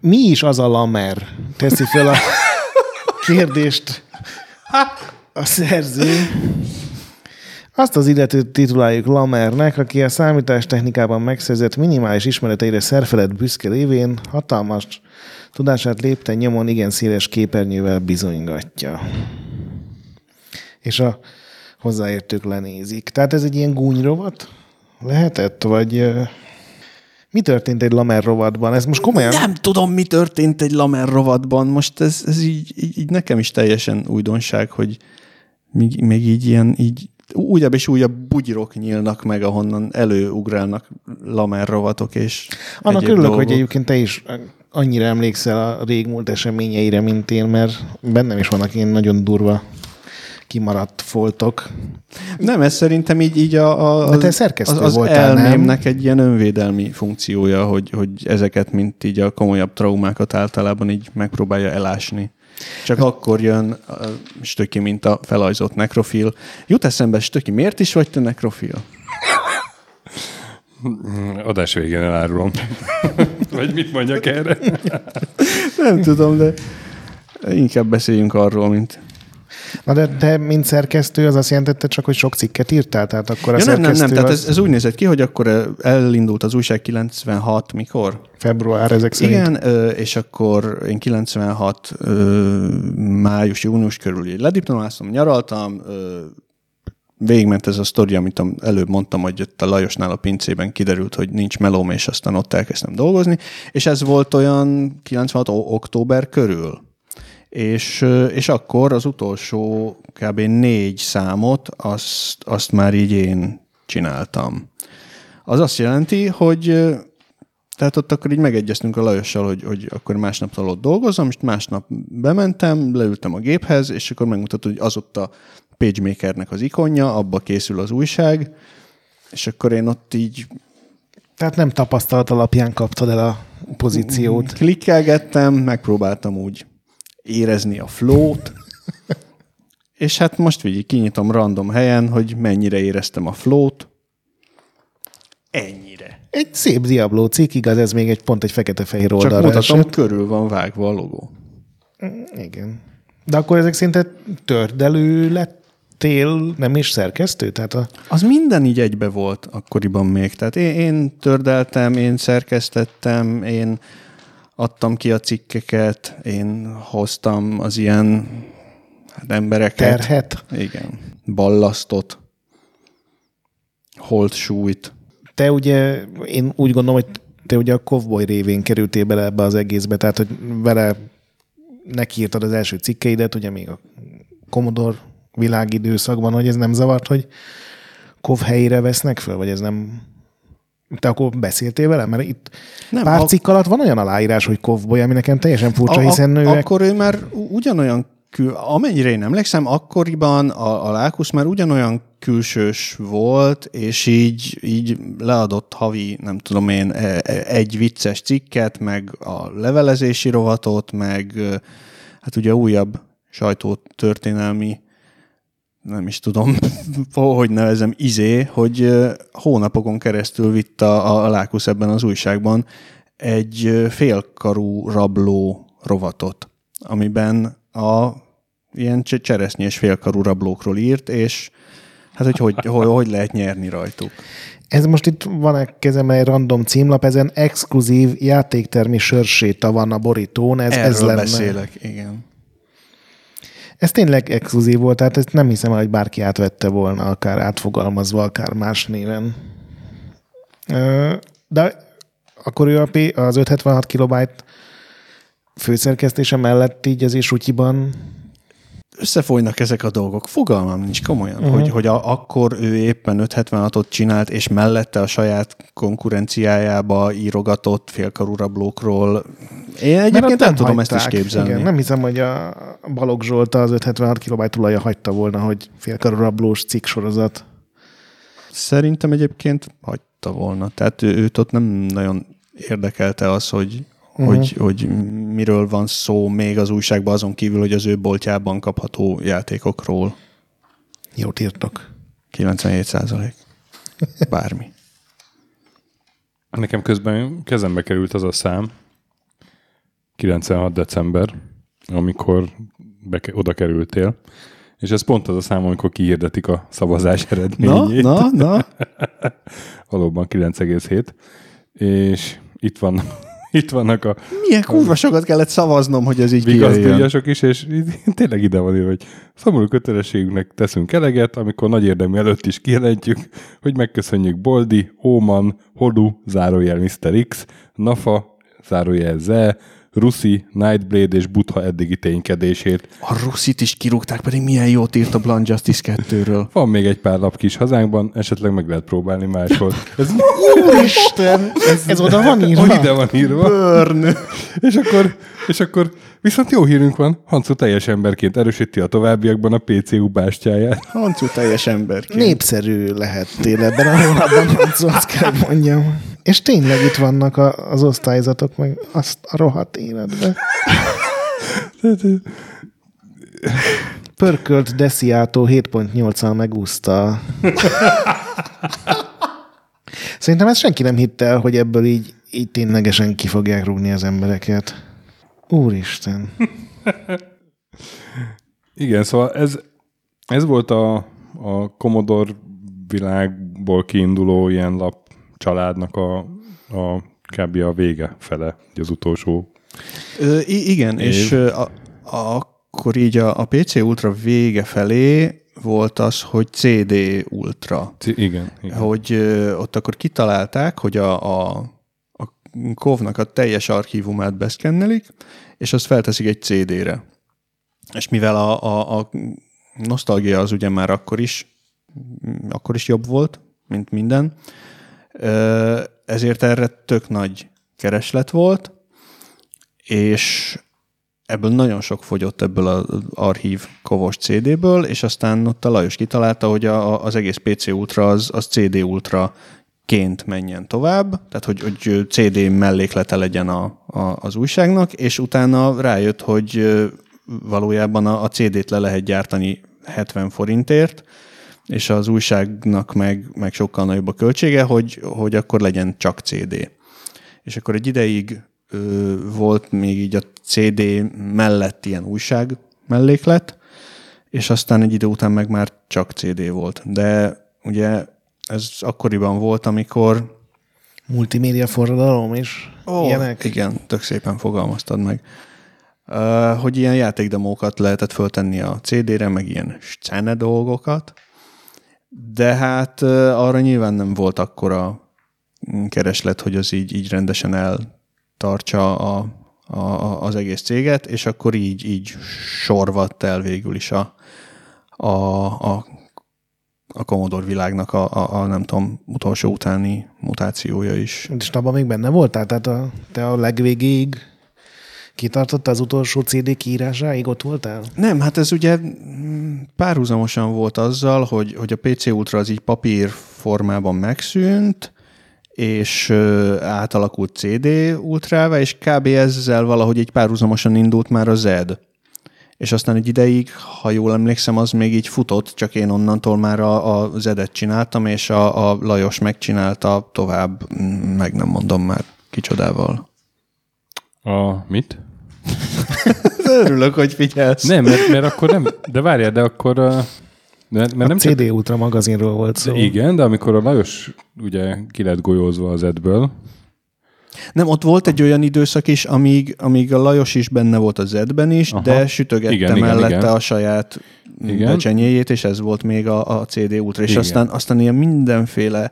B: Mi is az a Lamer? Teszi fel a kérdést a szerző. Azt az illetőt tituláljuk Lamernek, aki a számítástechnikában megszerzett minimális ismereteire szerfelett büszke lévén hatalmas tudását lépten nyomon igen széles képernyővel bizonygatja. És a hozzáértők lenézik. Tehát ez egy ilyen gúnyrovat lehetett? Vagy mi történt egy Lamer rovatban? Ez most komolyan...
C: Nem tudom, mi történt egy Lamer rovatban. Most ez, ez így, így, így, nekem is teljesen újdonság, hogy még, még így ilyen így újabb és újabb bugyrok nyílnak meg, ahonnan előugrálnak Lamer rovatok és
B: Annak örülök,
C: dolgok.
B: hogy egyébként te is annyira emlékszel a régmúlt eseményeire, mint én, mert bennem is vannak ilyen nagyon durva kimaradt foltok.
C: Nem, ez szerintem így, így a, a,
B: De te szerkesztő
C: az, az
B: voltál, nem?
C: elmémnek egy ilyen önvédelmi funkciója, hogy, hogy ezeket, mint így a komolyabb traumákat általában így megpróbálja elásni. Csak akkor jön a stöki, mint a felajzott nekrofil. Jut eszembe, stöki, miért is vagy te nekrofil?
A: Adás végén elárulom. Vagy mit mondjak erre?
C: Nem tudom, de inkább beszéljünk arról, mint...
B: Na de te, mint szerkesztő, az azt jelentette csak, hogy sok cikket írtál? Tehát akkor a
C: Ja, nem, nem, nem, tehát
B: az
C: ez, ez úgy nézett ki, hogy akkor elindult az újság 96, mikor?
B: február ezek szerint.
C: Igen, és akkor én 96 ö, május-június körül lediplomáztam, nyaraltam, végigment ez a sztori, amit am- előbb mondtam, hogy ott a Lajosnál a pincében kiderült, hogy nincs melóm, és aztán ott elkezdtem dolgozni, és ez volt olyan 96 o- október körül. És, és akkor az utolsó kb. négy számot, azt, azt már így én csináltam. Az azt jelenti, hogy tehát ott akkor így megegyeztünk a Lajossal, hogy, hogy akkor másnaptól ott dolgozom, és másnap bementem, leültem a géphez, és akkor megmutatta, hogy az ott a PageMakernek az ikonja, abba készül az újság, és akkor én ott így
B: Tehát nem tapasztalat alapján kaptad el a pozíciót.
C: klikkelgettem, megpróbáltam úgy érezni a flót, és hát most így kinyitom random helyen, hogy mennyire éreztem a flót. Ennyire.
B: Egy szép Diablo cikk, igaz, ez még egy pont egy fekete-fehér
C: Csak
B: oldalra
C: mutatom,
B: esett.
C: körül van vágva a logó.
B: Igen. De akkor ezek szinte tördelő lettél, nem is szerkesztő? Tehát a...
C: Az minden így egybe volt akkoriban még. Tehát én, én tördeltem, én szerkesztettem, én adtam ki a cikkeket, én hoztam az ilyen hát embereket.
B: terhet.
C: Igen. Ballasztot, holtsúlyt.
B: Te ugye, én úgy gondolom, hogy te ugye a Cowboy révén kerültél bele ebbe az egészbe, tehát hogy vele nekiírtad az első cikkeidet, ugye még a Commodore világidőszakban, hogy ez nem zavart, hogy Kov helyére vesznek föl, vagy ez nem Te akkor beszéltél vele? Mert itt
C: Nem,
B: pár
C: a-
B: cikk alatt van olyan aláírás, hogy kovboly, ami nekem teljesen furcsa,
C: A-
B: hiszen ők...
C: Akkor ő már ugyanolyan, kül, amennyire én emlékszem, akkoriban a, a Lákusz már ugyanolyan külsős volt, és így, így leadott havi, nem tudom én, e- e- egy vicces cikket, meg a levelezési rovatot, meg hát ugye újabb sajtótörténelmi nem is tudom, hogy nevezem, izé, hogy hónapokon keresztül vitt a, a Lákusz ebben az újságban egy félkarú rabló rovatot, amiben a ilyen cse- cseresznyés félkarú rablókról írt, és hát hogy hogy, hogy, hogy lehet nyerni rajtuk.
B: Ez most itt van egy kezemben egy random címlap, ezen exkluzív játéktermi sörséta van a borítón, ez,
C: Erről
B: ez lenne.
C: beszélek, igen.
B: Ez tényleg exkluzív volt, tehát ezt nem hiszem, hogy bárki átvette volna, akár átfogalmazva, akár más néven. De akkor ő az 576 kilobyte főszerkesztése mellett így az Isutyiban
C: Összefolynak ezek a dolgok. Fogalmam nincs komolyan, uh-huh. hogy, hogy a, akkor ő éppen 576-ot csinált, és mellette a saját konkurenciájába írogatott félkarú rablókról. Én egyébként
B: ott
C: nem tudom ezt is képzelni.
B: Igen, nem hiszem, hogy a Balogh Zsolt az 576 kilobyte tulaja hagyta volna, hogy félkarú rablós cikk sorozat.
C: Szerintem egyébként hagyta volna. Tehát ő, őt ott nem nagyon érdekelte az, hogy, uh-huh. hogy, hogy miről van szó még az újságban, azon kívül, hogy az ő boltjában kapható játékokról.
B: Jót írtok.
C: 97 százalék. Bármi.
A: Nekem közben kezembe került az a szám, 96. december, amikor beke, oda kerültél, és ez pont az a szám, amikor kiirdetik a szavazás
C: Na,
A: eredményét.
C: na, na.
A: Valóban 9,7. És itt van itt vannak a
C: Milyen kurva sokat kellett szavaznom, hogy ez így kijöjjön.
A: is, és tényleg ide van írva, hogy szomorú kötelességünknek teszünk eleget, amikor nagy érdemű előtt is kijelentjük, hogy megköszönjük Boldi, Óman, Hodu, zárójel Mr. X, Nafa, zárójel Ze, Ruszi, Nightblade és Butha eddigi ténykedését.
C: A Russit is kirúgták, pedig milyen jót írt a Blunt Justice 2-ről.
A: Van még egy pár lap kis hazánkban, esetleg meg lehet próbálni máshol. Ez
B: Úristen! Ez, ez oda van írva?
A: hogy ide van írva.
C: Burn!
A: És akkor, és akkor viszont jó hírünk van, Hancu teljes emberként erősíti a továbbiakban a PCU bástyáját.
C: Hancu teljes emberként.
B: Népszerű lehettél ebben a hónapban, Hancu, azt kell mondjam. És tényleg itt vannak a, az osztályzatok, meg azt a rohadt életbe. Pörkölt Deciato 7.8-al megúszta. Szerintem ezt senki nem hitte el, hogy ebből így, így ténylegesen ki fogják rúgni az embereket. Úristen.
A: Igen, szóval ez, ez volt a, a Commodore világból kiinduló ilyen lap családnak a, a kb. a vége fele, az utolsó.
C: Ö, igen,
A: Év.
C: és a, a, akkor így a, a PC Ultra vége felé volt az, hogy CD Ultra.
A: C- igen, igen.
C: Hogy ö, ott akkor kitalálták, hogy a, a, a Kovnak a teljes archívumát beszkennelik, és azt felteszik egy CD-re. És mivel a, a, a nosztalgia az ugye már akkor is, akkor is jobb volt, mint minden, ezért erre tök nagy kereslet volt, és ebből nagyon sok fogyott ebből az archív kovos CD-ből, és aztán ott a Lajos kitalálta, hogy a, az egész PC Ultra az, az CD Ultra ként menjen tovább, tehát hogy, hogy CD melléklete legyen a, a, az újságnak, és utána rájött, hogy valójában a, a CD-t le lehet gyártani 70 forintért, és az újságnak meg, meg sokkal nagyobb a költsége, hogy, hogy akkor legyen csak CD. És akkor egy ideig ö, volt még így a CD mellett ilyen újság melléklet, és aztán egy idő után meg már csak CD volt. De ugye ez akkoriban volt, amikor
B: Multimédia forradalom is.
C: Ó,
B: Ilyenek.
C: Igen, tök szépen fogalmaztad meg. Uh, hogy ilyen játékdemókat lehetett föltenni a CD-re, meg ilyen scene dolgokat, de hát arra nyilván nem volt akkora mm, kereslet, hogy az így, így rendesen eltartsa a, a, az egész céget, és akkor így, így sorvadt el végül is a, a, a a Commodore világnak a, a, a nem tudom, utolsó utáni mutációja is.
B: És abban még benne voltál? Tehát a, te a legvégéig kitartotta az utolsó CD kiírásáig ott voltál?
C: Nem, hát ez ugye párhuzamosan volt azzal, hogy, hogy a PC Ultra az így papír formában megszűnt, és átalakult CD Ultrává, és kb. ezzel valahogy egy párhuzamosan indult már a ZED. És aztán egy ideig, ha jól emlékszem, az még így futott, csak én onnantól már a, a Zedet csináltam, és a, a Lajos megcsinálta tovább, meg nem mondom már kicsodával.
A: A mit?
C: Örülök, hogy figyelsz.
A: Nem, mert, mert akkor nem, de várjál, de akkor... Mert, mert
B: A
A: nem
B: CD
A: csak,
B: Ultra magazinról volt szó.
A: de igen, de amikor a Lajos ugye ki lett golyózva az edből,
C: Nem, ott volt egy olyan időszak is, amíg, amíg a Lajos is benne volt az edben is,
A: Aha.
C: de sütögette
A: Igen,
C: igen,
A: igen,
C: mellette
A: igen.
C: a saját
A: Igen.
C: becsenyéjét, és ez volt még a, a CD útra. És
A: Igen.
C: aztán, aztán ilyen mindenféle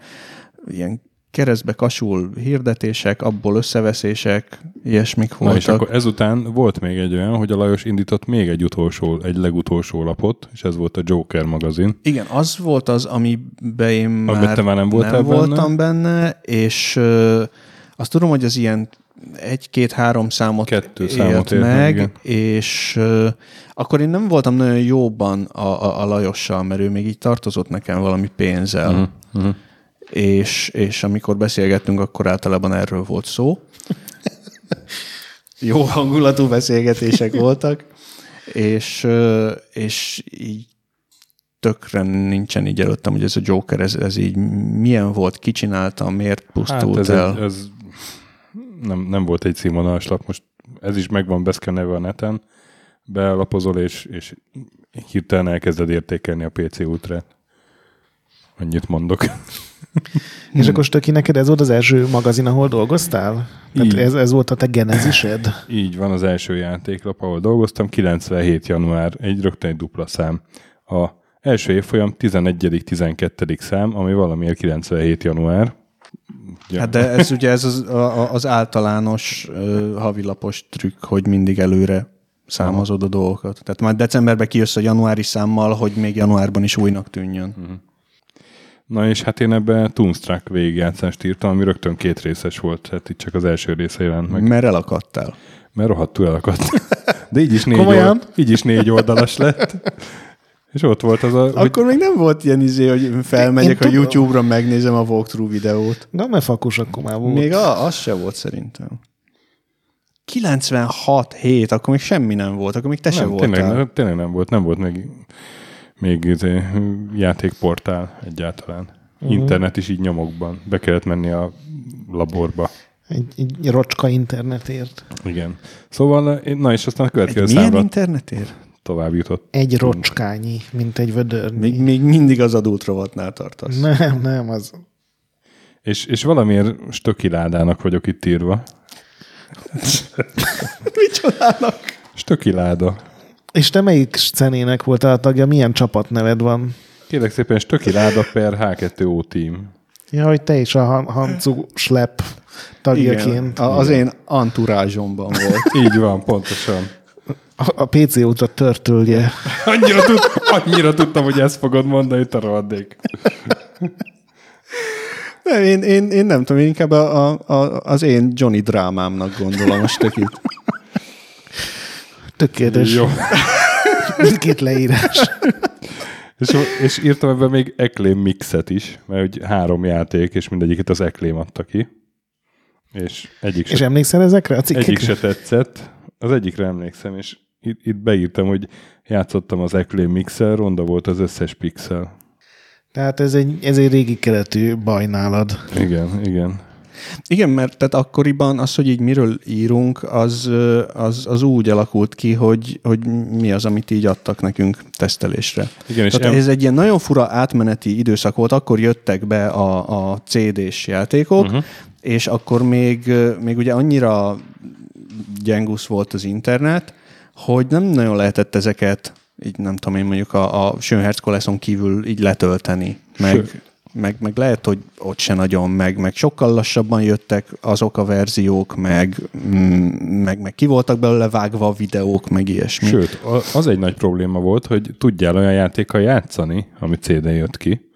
C: ilyen keresztbe kasul hirdetések, abból összeveszések, ilyesmik
A: Na és
C: voltak.
A: akkor ezután volt még egy olyan, hogy a Lajos indított még egy utolsó, egy legutolsó lapot, és ez volt a Joker magazin.
C: Igen, az volt az, amiben én már,
A: már nem voltál
C: nem
A: benne?
C: voltam benne, és ö, azt tudom, hogy az ilyen egy-két-három számot
A: Kettő számot élt meg, igen.
C: és ö, akkor én nem voltam nagyon jóban a, a, a Lajossal, mert ő még így tartozott nekem valami pénzzel.
A: Uh-huh. Uh-huh.
C: És, és amikor beszélgettünk, akkor általában erről volt szó. Jó hangulatú beszélgetések voltak, és, és így tökre nincsen így előttem, hogy ez a Joker, ez, ez így milyen volt, ki csinálta, miért pusztult
A: Hát ez,
C: el.
A: egy, ez nem, nem volt egy színvonalas lap, most ez is megvan beszkennelve a neten, belapozol, és, és hirtelen elkezded értékelni a PC Ultrát. Annyit mondok.
B: És akkor Stöki, neked ez volt az első magazin, ahol dolgoztál? Tehát
A: Így.
B: ez, ez volt a te genezised?
A: Így van az első játéklap, ahol dolgoztam, 97. január, egy rögtön egy dupla szám. A első évfolyam 11.-12. szám, ami valamiért 97. január. Ja.
C: Hát de ez ugye ez az, a- az általános ö, havilapos trükk, hogy mindig előre számozod a dolgokat. Tehát már decemberben kijössz a januári számmal, hogy még januárban is újnak tűnjön.
A: Na és hát én ebbe Toonstruck végigjátszást írtam, ami rögtön két részes volt, hát itt csak az első része jelent meg,
C: Mert elakadtál.
A: mert rohadtul elakadt. De így is négy,
B: Komolyan?
A: old, így is négy oldalas lett. És ott volt az a... hogy-
C: Akkor még nem volt ilyen izé, hogy felmegyek
B: Én
C: a
B: tudom.
C: YouTube-ra, megnézem a walkthrough videót.
B: Na, mert fakus akkor már volt.
C: Még a, az se volt szerintem. 96 hét, akkor még semmi nem volt, akkor még te
A: nem,
C: voltál.
A: tényleg, nem- tényleg nem volt, nem volt még, még izé, játékportál egyáltalán. Uh-huh. Internet is így nyomokban. Be kellett menni a laborba.
B: Egy, egy rocska internetért.
A: Igen. Szóval, na és aztán a következő
C: Egy milyen
A: számra
C: internetér?
A: tovább jutott.
B: Egy rocskányi, mint egy vödörnyi.
C: Még, még mindig az adult rovatnál tartasz.
B: Nem, nem, az...
A: És, és valamiért stökiládának vagyok itt írva.
C: Micsodának?
A: Stökiláda.
B: És te melyik szenének voltál a tagja? Milyen csapatneved van?
A: Kérlek szépen, Stökiláda per H2O Team.
B: Ja, hogy te is a Han- Hancu Schlepp tagjaként.
C: A, az én anturázsomban volt.
A: Így van, pontosan.
B: A, a PC útra törtölje.
A: Annyira, tud, annyira tudtam, hogy ezt fogod mondani, te rohadék.
C: Nem, én, én, én nem tudom, én inkább a, a, a, az én Johnny drámámnak gondolom most tökít.
B: Tökéletes.
A: Jó.
B: Mindkét leírás.
A: És, és írtam ebben még Acclaim mixet is, mert hogy három játék, és mindegyiket az Acclaim adta ki. És egyik se,
B: És emlékszel ezekre a cikkekre?
A: egyik se tetszett. Az egyikre emlékszem, és itt, itt beírtam, hogy játszottam az Acclaim mixel, ronda volt az összes pixel.
B: Tehát ez egy, ez egy régi keletű baj nálad.
A: Igen, igen.
C: Igen, mert tehát akkoriban az, hogy így miről írunk, az, az, az úgy alakult ki, hogy, hogy mi az, amit így adtak nekünk tesztelésre.
A: Igen, és
C: Tehát
A: em-
C: ez egy ilyen nagyon fura átmeneti időszak volt, akkor jöttek be a, a CD-s játékok, uh-huh. és akkor még, még ugye annyira gyengusz volt az internet, hogy nem nagyon lehetett ezeket, így nem tudom én mondjuk a, a Schönherz kívül így letölteni, meg,
A: Sőt.
C: Meg, meg lehet, hogy ott se nagyon, meg, meg sokkal lassabban jöttek azok a verziók, meg, mm, meg, meg ki voltak belőle vágva a videók, meg ilyesmi.
A: Sőt, az egy nagy probléma volt, hogy tudjál olyan játékkal játszani, ami CD jött ki,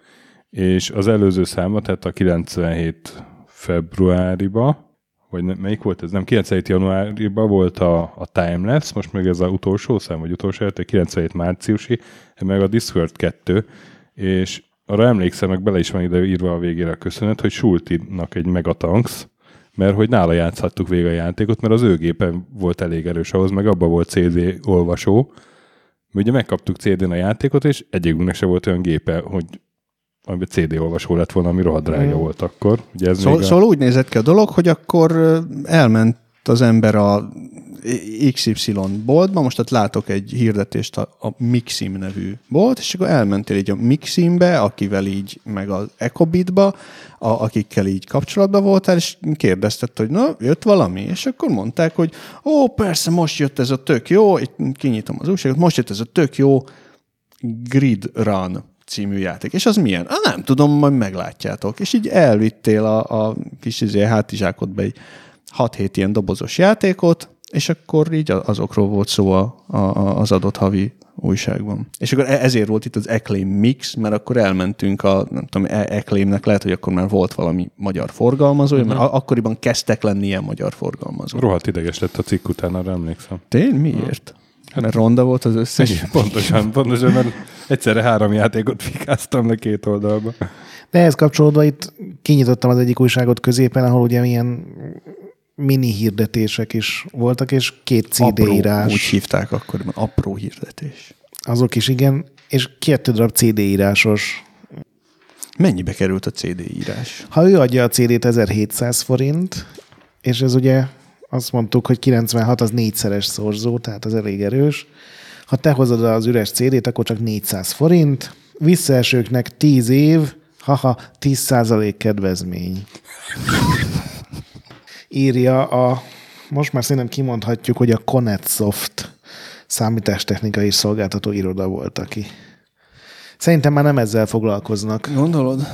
A: és az előző száma, tehát a 97 februáriba, vagy melyik volt ez? Nem, 97 januáriban volt a, a Timelapse, most meg ez az utolsó szám, vagy utolsó játék, 97 márciusi, meg a Discord 2, és arra emlékszem, meg bele is van ide írva a végére a köszönet, hogy Sultinak egy Megatanks, mert hogy nála játszhattuk végig a játékot, mert az ő gépe volt elég erős ahhoz, meg abban volt CD olvasó. Mi ugye megkaptuk CD-n a játékot, és egyikünknek se volt olyan gépe, hogy amiben CD olvasó lett volna, ami rohadt drága mm. volt akkor. Ugye ez
C: szóval,
A: még a...
C: szóval úgy nézett ki a dolog, hogy akkor elment az ember a XY boltba, most ott látok egy hirdetést a, a Mixim nevű bolt, és akkor elmentél így a Miximbe, akivel így, meg az Ecobitba, a, akikkel így kapcsolatban voltál, és kérdezted, hogy na, jött valami, és akkor mondták, hogy ó, persze, most jött ez a tök jó, itt kinyitom az újságot, most jött ez a tök jó Grid Run című játék. És az milyen? Ah, nem tudom, majd meglátjátok. És így elvittél a, a kis izé, hátizsákodba egy 6-7 ilyen dobozos játékot, és akkor így azokról volt szó a, a, az adott havi újságban. És akkor e- ezért volt itt az Acclaim Mix, mert akkor elmentünk a, nem tudom, e- Acclaimnek lehet, hogy akkor már volt valami magyar forgalmazója, uh-huh. mert akkoriban kezdtek lenni ilyen magyar forgalmazók.
A: Rohadt ideges lett a cikk után, arra emlékszem.
C: Tény? Miért? Hát, mert ronda volt az összes.
A: Igen, pontosan, pontosan, mert egyszerre három játékot fikáztam le két oldalba.
B: De ehhez kapcsolódva itt kinyitottam az egyik újságot középen, ahol ugye milyen mini hirdetések is voltak, és két CD
C: apró,
B: írás.
C: Úgy hívták akkoriban, apró hirdetés.
B: Azok is, igen, és kettő darab CD írásos.
C: Mennyibe került a CD írás?
B: Ha ő adja a CD-t 1700 forint, és ez ugye azt mondtuk, hogy 96 az négyszeres szorzó, tehát az elég erős. Ha te hozod az üres CD-t, akkor csak 400 forint. Visszaesőknek 10 év, haha, 10% kedvezmény. Írja a, most már szerintem kimondhatjuk, hogy a Connetsoft számítástechnikai szolgáltató iroda volt, aki. Szerintem már nem ezzel foglalkoznak.
C: Gondolod?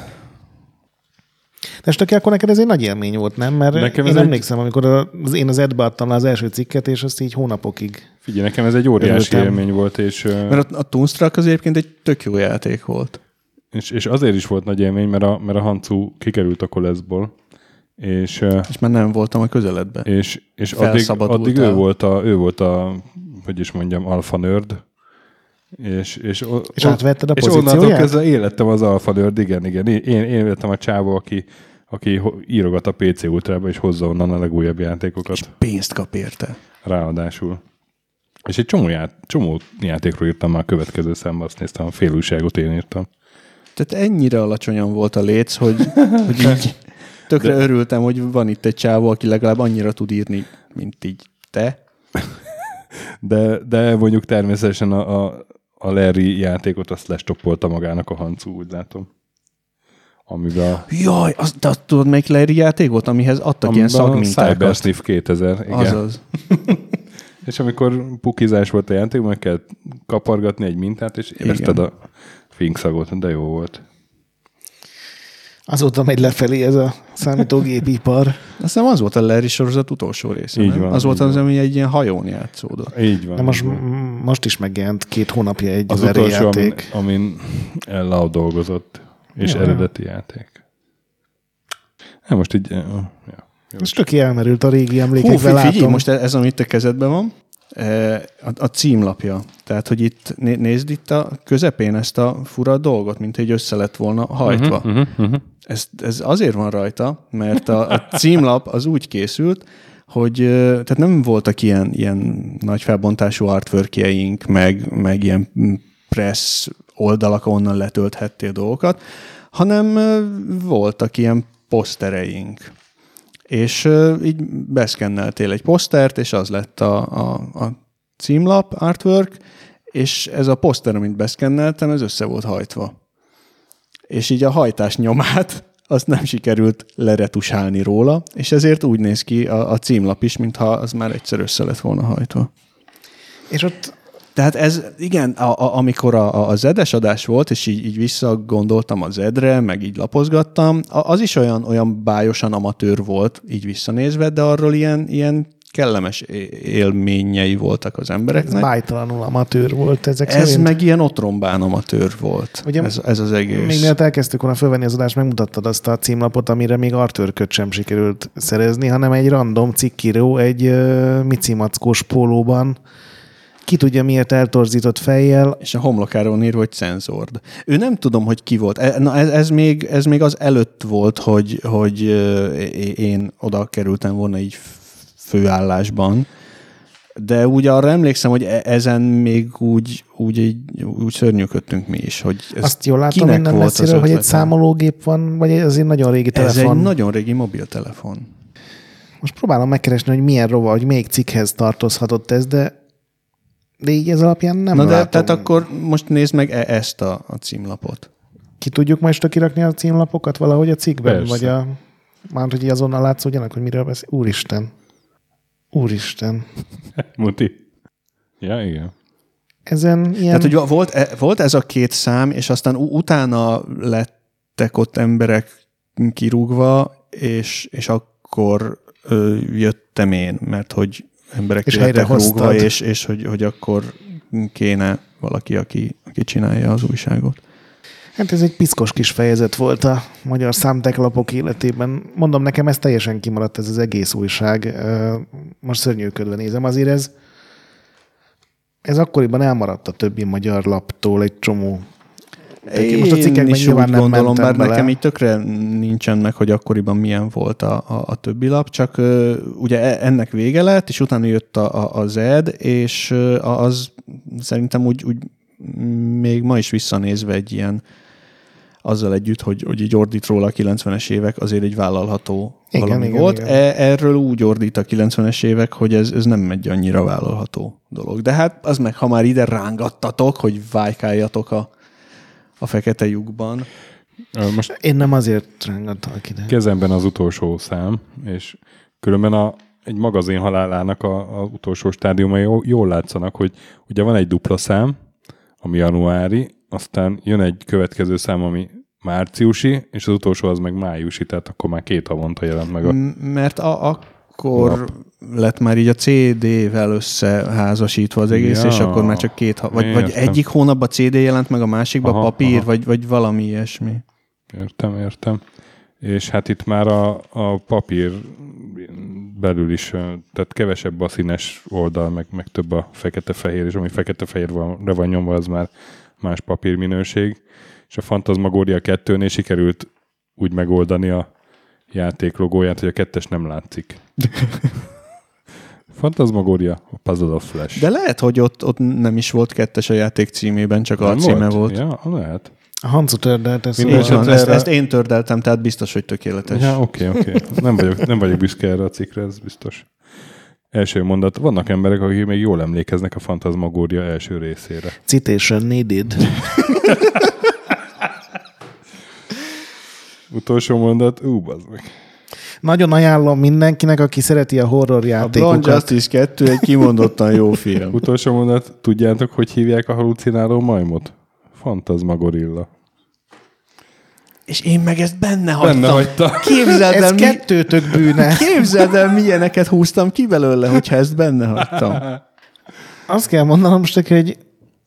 B: De Stöki, akkor neked ez egy nagy élmény volt, nem? Mert
A: Nekem
B: én
A: ez egy-
B: emlékszem, amikor az, én az edbe adtam le az első cikket, és azt így hónapokig.
A: Figyelj, nekem ez egy óriási
B: Örültem.
A: élmény volt, és,
C: Mert a, a Toonstruck az egyébként egy tök jó játék volt.
A: és, és azért is volt nagy élmény, mert a, mert a Hancu kikerült a koleszból, és,
C: És már nem voltam a közeledbe.
A: és, és addig, addig ő, volt a, ő volt a, hogy is mondjam, alfa nerd, és, és, o-
B: És átvetted a
A: és onnantól
B: pozícióját?
A: kezdve élettem az alfa nerd, igen, igen. Én, én, lettem a csávó, aki, aki írogat a PC Ultrába, és hozza onnan a legújabb játékokat.
C: Pénzt kap érte.
A: Ráadásul. És egy csomó, ját, csomó játékról írtam már a következő számban, azt néztem, a fél újságot én írtam.
C: Tehát ennyire alacsonyan volt a léc, hogy, hogy így tökre De... örültem, hogy van itt egy csávó, aki legalább annyira tud írni, mint így te.
A: De, de mondjuk természetesen a, a, a Larry játékot azt lestoppolta magának a Hancu, úgy látom. Amiben
C: Jaj, az, de azt tudod, melyik Larry játék volt, amihez adtak ilyen
A: amiben a
C: szagmintákat?
A: Cybersniff 2000, igen.
C: Azaz.
A: És amikor pukizás volt a játék, meg kell kapargatni egy mintát, és érezted a finkszagot, de jó volt.
B: Azóta megy lefelé ez a számítógépipar.
C: Azt hiszem az volt a Larry sorozat utolsó része.
A: Így
C: nem?
A: van,
C: Az volt
A: így
C: az,
A: van.
C: ami egy ilyen hajón játszódott.
A: Így van.
B: De most,
A: így van.
B: most is megjelent két hónapja egy
A: az
B: Larry
A: utolsó, amin,
B: játék.
A: amin Ella dolgozott, és
B: Ja.
A: eredeti játék. Hát most így... Ja.
B: Most töké elmerült a régi
C: Hú,
B: emlékekbe,
C: fi- figyelj,
B: látom.
C: most ez, amit a kezedben van, a, a címlapja. Tehát, hogy itt né- nézd itt a közepén ezt a fura dolgot, mint hogy össze lett volna hajtva. Uh-huh,
A: Uh-huh, uh-huh.
C: ez, ez azért van rajta, mert a, a címlap az úgy készült, hogy tehát nem voltak ilyen, ilyen nagy felbontású artworkjeink, meg, meg ilyen press oldalak, onnan letölthettél dolgokat, hanem voltak ilyen posztereink. És így beszkenneltél egy posztert, és az lett a, a, a címlap, artwork, és ez a poszter, amit beszkenneltem, ez össze volt hajtva és így a hajtás nyomát azt nem sikerült leretusálni róla, és ezért úgy néz ki a, a címlap is, mintha az már egyszer össze lett volna hajtva.
B: És ott
C: Tehát ez, igen, a, a, amikor a, a, zedes adás volt, és így, így visszagondoltam a zedre, meg így lapozgattam, a, az is olyan, olyan bájosan amatőr volt, így visszanézve, de arról ilyen, ilyen kellemes élményei voltak az embereknek.
B: Ez bájtalanul amatőr volt ezek
C: Ez
B: szerint.
C: meg ilyen otrombán amatőr volt,
B: Ugye,
C: ez, ez az egész.
B: Még mielőtt elkezdtük volna fölvenni az adást, megmutattad azt a címlapot, amire még Arthur köt sem sikerült szerezni, hanem egy random cikkíró egy uh, micimackós pólóban, ki tudja miért eltorzított fejjel,
C: És a homlokáról írva, hogy cenzord. Ő nem tudom, hogy ki volt. E- Na, ez, ez, még, ez még az előtt volt, hogy, hogy én oda kerültem volna így főállásban. De úgy arra emlékszem, hogy e- ezen még úgy, úgy, így, úgy szörnyűködtünk mi is. Hogy ez
B: azt jól látom
C: kinek az
B: messziről, hogy egy számológép van, vagy ez egy nagyon régi
C: Ez
B: telefon.
C: egy nagyon régi mobiltelefon.
B: Most próbálom megkeresni, hogy milyen rova, hogy melyik cikkhez tartozhatott ez, de de így ez alapján nem
C: Na de
B: látom.
C: tehát akkor most nézd meg e- ezt a, a címlapot.
B: Ki tudjuk most kirakni a címlapokat valahogy a cikkben?
A: Persze.
B: Vagy a... Már hogy így azonnal látszódjanak, hogy miről beszél. Úristen. Úristen.
A: Muti. Ja, igen.
B: Ezen ilyen...
C: Tehát, hogy volt, e- volt ez a két szám, és aztán utána lettek ott emberek kirúgva, és, és akkor ö, jöttem én, mert hogy emberek
B: És helyrehoztad.
C: rúgva, és, és hogy, hogy akkor kéne valaki, aki, aki csinálja az újságot.
B: Hát ez egy piszkos kis fejezet volt a magyar számteklapok életében. Mondom, nekem ez teljesen kimaradt, ez az egész újság. Most szörnyűködve nézem. Azért ez, ez akkoriban elmaradt a többi magyar laptól egy csomó.
C: Én
B: most a cikkekben
C: is
B: nyilván
C: úgy
B: nem
C: gondolom, bár
B: bele.
C: nekem így tökre nincsen meg, hogy akkoriban milyen volt a, a, a többi lap, csak ö, ugye e- ennek vége lett, és utána jött a, a, a ZED, és ö, az szerintem úgy, úgy még ma is visszanézve egy ilyen azzal együtt, hogy, hogy így ordít róla a 90-es évek, azért egy vállalható
B: Igen,
C: valami
B: igen,
C: volt.
B: igen.
C: E, erről úgy ordít a 90-es évek, hogy ez, ez nem egy annyira vállalható dolog. De hát az meg, ha már ide rángattatok, hogy vájkáljatok a, a fekete lyukban,
A: Most
B: Én nem azért rángattalak ide.
A: kezemben az utolsó szám, és különben a, egy magazin halálának a, a utolsó stádiumai jó- jól látszanak, hogy ugye van egy dupla szám, ami januári, aztán jön egy következő szám, ami márciusi, és az utolsó az meg májusi, tehát akkor már két havonta jelent meg a...
C: Mert a, akkor lett már így a CD-vel összeházasítva az egész,
A: Ja,
C: és akkor már csak két, vagy, vagy egyik hónapban CD jelent meg, a másikban
A: Aha,
C: papír,
A: aha.
C: Vagy, vagy valami ilyesmi.
A: Értem, értem. És hát itt már a, a papír belül is, tehát kevesebb a színes oldal, meg, meg több a fekete-fehér, és ami fekete-fehérre van, van nyomva, az már más papírminőség. És a Fantasmagoria 2-nél sikerült úgy megoldani a játék logóját, hogy a kettes nem látszik. Fantasmagoria, a Puzzle of Flash.
C: De lehet, hogy ott, ott nem is volt kettes a játék címében, csak a
A: Nem
C: címe volt.
A: Ja, lehet.
B: A Hancu tördelt ezt.
C: Így van, ezt, ezt én tördeltem, tehát biztos, hogy tökéletes.
A: Ja, oké, oké. Nem vagyok, nem vagyok büszke erre a cikkre, ez biztos. Első mondat. Vannak emberek, akik még jól emlékeznek a Fantasmagoria első részére.
B: Citation needed.
A: Utolsó mondat. Ú, bazd meg.
B: Nagyon ajánlom mindenkinek, aki szereti a horror
C: A Blonde
B: játékokat.
C: Justice 2 egy kimondottan jó film.
A: Utolsó mondat. Tudjátok, hogy hívják a halucináló majmot? Fantasmagorilla.
C: És én meg ezt benne hagytam.
A: Benne hagyta.
C: Képzeld el,
B: Ez
C: mi,
B: kettőtök bűne.
C: képzeld el, milyeneket húztam ki belőle, hogyha ezt benne hagytam.
B: Azt kell mondanom most hogy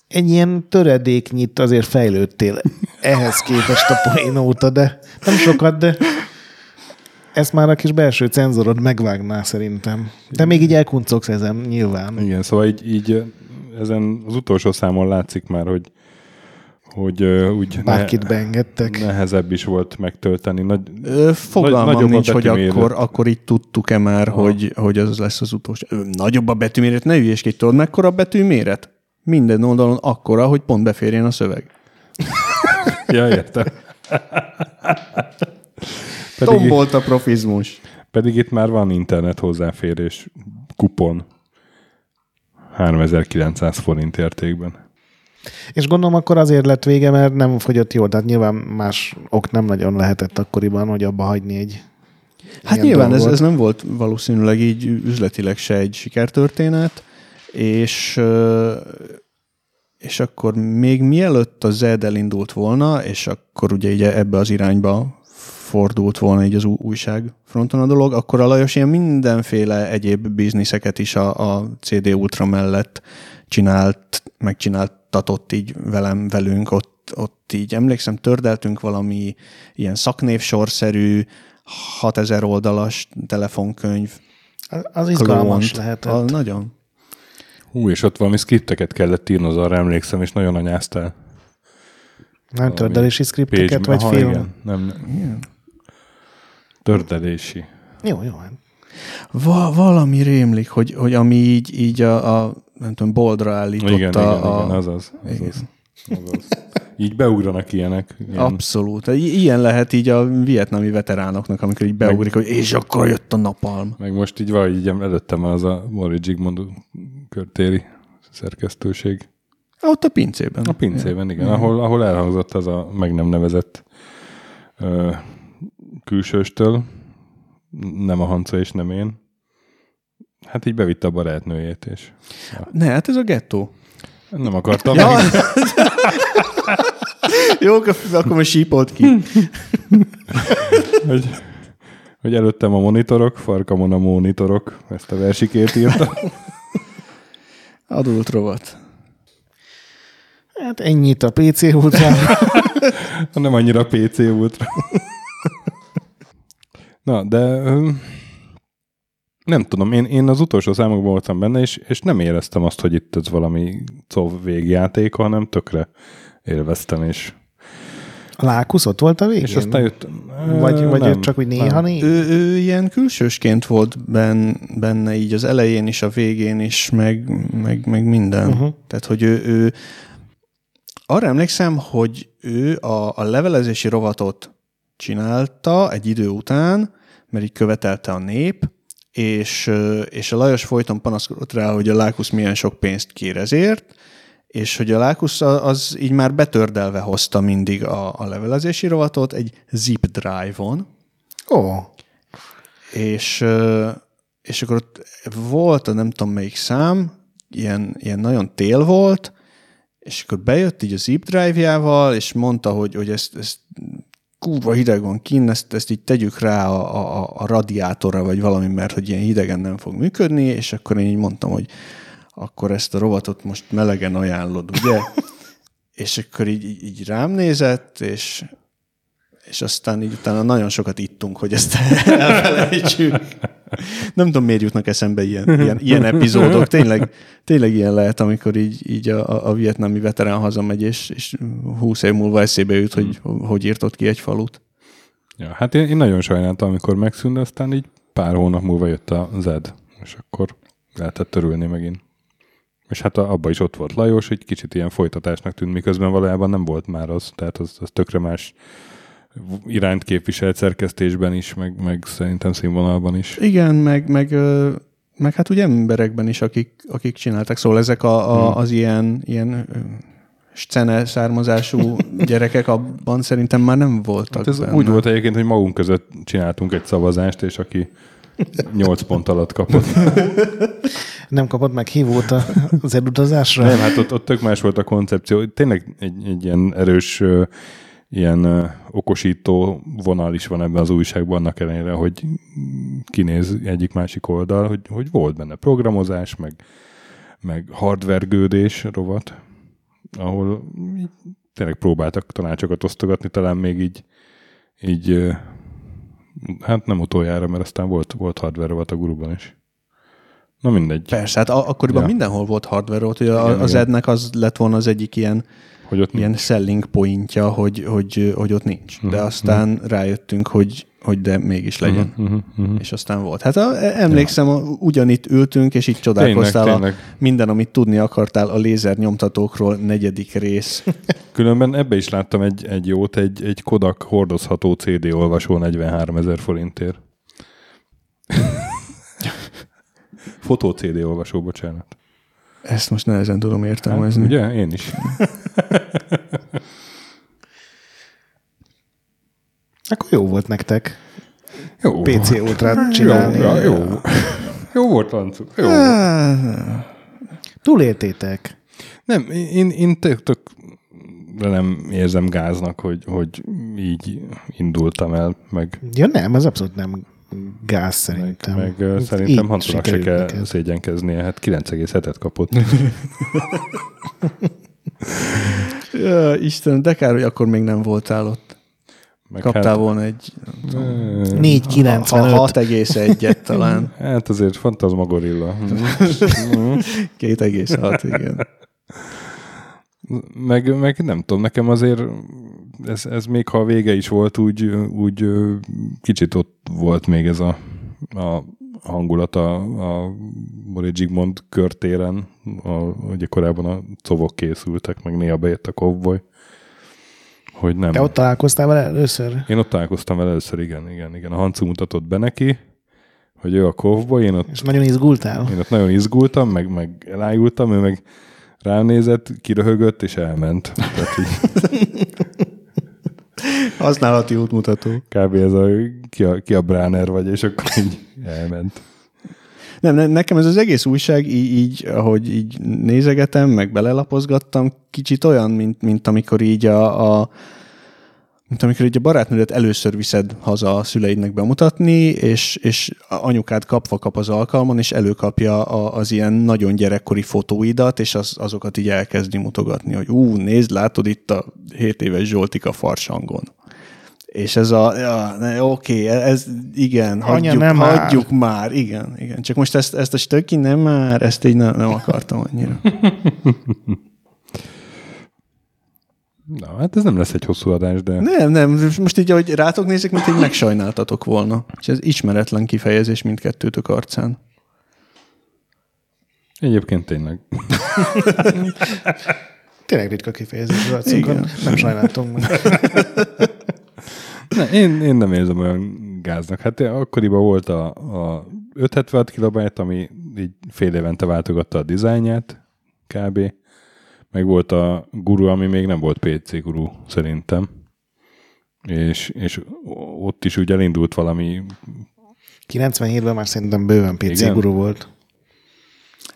B: egy ilyen töredéknyit azért fejlődtél ehhez képest a poén óta, de nem sokat, de ezt már a kis belső cenzorod megvágná szerintem. De még így elkuncogsz ezen nyilván.
A: Igen, szóval így, így ezen az utolsó számon látszik már, hogy hogy ö, úgy
B: Bárkit beengedtek.
A: nehezebb is volt megtölteni. Nagy,
C: Fogalmam
A: nagyobb a
C: nincs, hogy akkor, akkor itt tudtuk-e már, hogy, hogy az lesz az utolsó. Nagyobb a betűméret, ne ügyeskedj, tudod mekkora a betűméret? Minden oldalon akkora, hogy pont beférjen a szöveg.
A: Ja, értem. Pedig,
C: Tombolt a profizmus.
A: pedig itt már van internet hozzáférés kupon 3900 forint értékben.
B: És gondolom akkor azért lett vége, mert nem fogyott jól. Tehát nyilván más ok nem nagyon lehetett akkoriban, hogy abba hagyni egy
C: Hát nyilván ez,
B: dolgot.
C: ez nem volt valószínűleg így üzletileg se egy sikertörténet, és ö, és akkor még mielőtt a Zed elindult volna, és akkor ugye így ebbe az irányba fordult volna így az újság fronton a dolog, akkor a Lajos ilyen mindenféle egyéb bizniszeket is a, a CD Ultra mellett csinált, megcsináltatott így velem, velünk, ott, ott így emlékszem, tördeltünk valami ilyen szaknévsorszerű, 6000 oldalas telefonkönyv.
B: Az izgalmas
C: klónt.
B: lehetett.
C: A, nagyon.
A: Hú, és ott valami skripteket kellett írnod, arra emlékszem, és nagyon anyáztál.
B: Nem tördelési szkripteket, vagy
A: Aha,
B: film?
A: Igen. Nem, nem. Tördelési.
B: Jó, jó. hát.
C: Va- valami rémlik, hogy, hogy ami így, így a, a nem tudom, boldra állította.
A: Igen, igen,
C: a,
A: igen, azaz.
C: Igen.
A: Azaz. Így beugranak ilyenek. Ilyen,
C: Abszolút. Ilyen lehet így a vietnami veteránoknak, amikor így beugrik, hogy és akkor jött a napalm.
A: Meg most így valahogy így előttem az a Mori Zsigmond körtéri szerkesztőség.
C: Ott a pincében.
A: A pincében, igen, ahol, ahol elhangzott az a meg nem nevezett ö, külsőstől, nem a Hanca és nem én. Hát így bevitte a barátnőjét, és
C: Ne, hát ez a gettó.
A: Nem akartam.
C: Ja. Jó, akkor most sípolt ki.
A: hogy, hogy előttem a monitorok, farkamon a monitorok, ezt a versikét írta.
C: Adult rovat.
B: Hát ennyit a PC ultra.
A: nem annyira PC ultra. Na, de nem tudom, én, én az utolsó számokban voltam benne, és, és nem éreztem azt, hogy itt ez valami COV végjáték, hanem tökre élveztem, és,
B: A Lákusz ott volt a végén?
A: és aztán jött...
B: Vagy,
A: Ö,
B: vagy
A: nem,
B: nem, csak úgy néha
A: nem.
B: néha?
C: Ő, ő ilyen külsősként volt ben, benne így az elején is, a végén is, meg, meg, meg minden.
B: Uh-huh.
C: Tehát, hogy ő, ő arra emlékszem, hogy ő a, a levelezési rovatot csinálta egy idő után, mert így követelte a nép, és, és a Lajos folyton panaszkodott rá, hogy a Lákusz milyen sok pénzt kér ezért, és hogy a Lákusz az így már betördelve hozta mindig a, a levelezési rovatot egy zip drive-on,
B: Ó,
C: és, ö, és akkor ott volt a nem tudom melyik szám, ilyen, ilyen nagyon tél volt, és akkor bejött így a zip drive-jával, és mondta, hogy, hogy ezt, ezt kurva hideg van kinn, ezt, ezt így tegyük rá a, a, a radiátorra, vagy valami, mert hogy ilyen hidegen nem fog működni, és akkor én így mondtam, hogy akkor ezt a rovatot most melegen ajánlod, ugye? és akkor így, így, így rám nézett, és, és aztán így utána nagyon sokat ittunk, hogy ezt elfelejtsük. Nem tudom, miért jutnak eszembe ilyen, ilyen, ilyen epizódok. Tényleg, tényleg ilyen lehet, amikor így, így a, a vietnámi veterán hazamegy, és, és 20 év múlva eszébe jut, hogy hogy írtott ki egy falut.
A: Ja, hát én, én nagyon sajnáltam, amikor megszűnt, aztán így pár hónap múlva jött a Zed, és akkor lehetett örülni megint. És hát abban is ott volt Lajos, egy kicsit ilyen folytatásnak tűnt, miközben valójában nem volt már az, tehát az, az tökre más irányt képviselt szerkesztésben is, meg, meg szerintem színvonalban is.
C: Igen, meg, meg, meg hát ugye emberekben is, akik, akik csináltak. Szóval ezek a, a, az ilyen, ilyen scene származású gyerekek abban szerintem már nem voltak
A: Hát ez
C: benne.
A: úgy volt egyébként, hogy magunk között csináltunk egy szavazást, és aki 8 pont alatt kapott.
B: nem kapott meg hívót a- az elutazásra?
A: Nem, hát ott, ott tök más volt a koncepció. Tényleg egy, egy ilyen erős ilyen okosító vonal is van ebben az újságban, annak ellenére, hogy kinéz egyik-másik oldal, hogy, hogy volt benne programozás, meg, meg hardvergődés rovat, ahol így tényleg próbáltak tanácsokat osztogatni, talán még így, így hát nem utoljára, mert aztán volt, volt hardware rovat a guruban is. Na mindegy.
C: Persze, hát akkoriban
A: Ja.
C: mindenhol volt hardware, volt, hogy
A: Igen,
C: az
A: igen.
C: ednek az lett volna az egyik ilyen,
A: Hogy ott
C: ilyen selling pointja, hogy, hogy, hogy ott nincs. De
A: Mhm,
C: aztán rájöttünk, hogy, hogy de mégis legyen.
A: Uh-huh, uh-huh.
C: És aztán volt. Hát a, emlékszem, ja. ugyanitt ültünk, és így csodálkoztál
A: Tényleg,
C: a,
A: tényleg.
C: minden, amit tudni akartál a lézer nyomtatókról, negyedik rész.
A: Különben ebbe is láttam egy, egy jót, egy, egy Kodak hordozható CD olvasó 43 ezer forintért. Fotó CD olvasó, bocsánat.
C: Ezt most nehezen tudom értelmezni.
A: Hát, ugye? Én is.
B: Akkor jó volt nektek
A: Jó.
B: PC ultrát csinálni.
A: Jó, jó, jó. volt, Lancu. Jó.
C: Ah,
B: Túléltétek.
A: Nem, én, én tök, tök de nem érzem gáznak, hogy, hogy így indultam el, meg,
B: Ja nem, ez abszolút nem gáz szerintem.
A: meg, meg szerintem Hantunak se kell
B: neked.
A: szégyenkeznie, hát 9,7-et kapott.
C: Ja, Istenem, de kár, hogy akkor még nem voltál ott.
A: Meg
C: Kaptál
A: hát,
C: volna egy
A: ö,
B: 4,95.
C: 6,1-et talán.
A: Hát azért fantazmagorilla.
C: 2,6, igen.
A: Meg, meg nem tudom, nekem azért ez, ez még ha a vége is volt, úgy, úgy kicsit ott volt még ez a, a hangulat a, a Mori Zsigmond körtéren, a, ugye korábban a covok készültek, meg néha bejött a kovboly, hogy nem.
B: Te ott találkoztál vele először?
A: Én ott találkoztam vele először, igen, igen, igen. A Hancu mutatott be neki, hogy ő a kovboly, én ott
B: És nagyon izgultál?
A: én ott nagyon izgultam, meg, meg elájultam, ő meg rám nézett, kiröhögött, és elment. Tehát így
C: Használati útmutató.
A: kb. ez a ki a, ki a Bráner vagy, és akkor így elment.
C: Nem, ne- nekem ez az egész újság így, így, ahogy így nézegetem, meg belelapozgattam, kicsit olyan, mint, mint amikor így a, a mint amikor így a barátnődet először viszed haza a szüleidnek bemutatni, és, és anyukád kapva kap az alkalmon, és előkapja a, az ilyen nagyon gyerekkori fotóidat, és az, azokat így elkezdi mutogatni, hogy ú, nézd, látod itt a 7 éves Zsoltika farsangon. És ez a, ja, ne, oké, ez, igen,
B: Anya,
C: hagyjuk,
B: nem már.
C: hagyjuk már. igen, igen. Csak most ezt, ezt a stöki nem már, ezt így nem, nem akartam annyira.
A: Na, hát ez nem lesz egy hosszú adás, de
C: Nem, nem, most így, ahogy rátok nézek, mint így megsajnáltatok volna. És ez ismeretlen kifejezés mindkettőtök arcán.
A: egyébként tényleg.
B: Tényleg ritka kifejezés az arcunkon.
C: Igen.
B: Nem sajnáltam meg.
A: Ne, én, én nem érzem olyan gáznak. Hát akkoriban volt a, a 576 kilobájt, ami így fél évente váltogatta a dizájnját, kb. Meg volt a guru, ami még nem volt PC guru, szerintem. És, és ott is úgy elindult valami
B: 97-ben már szerintem bőven PC
A: Igen.
B: guru volt.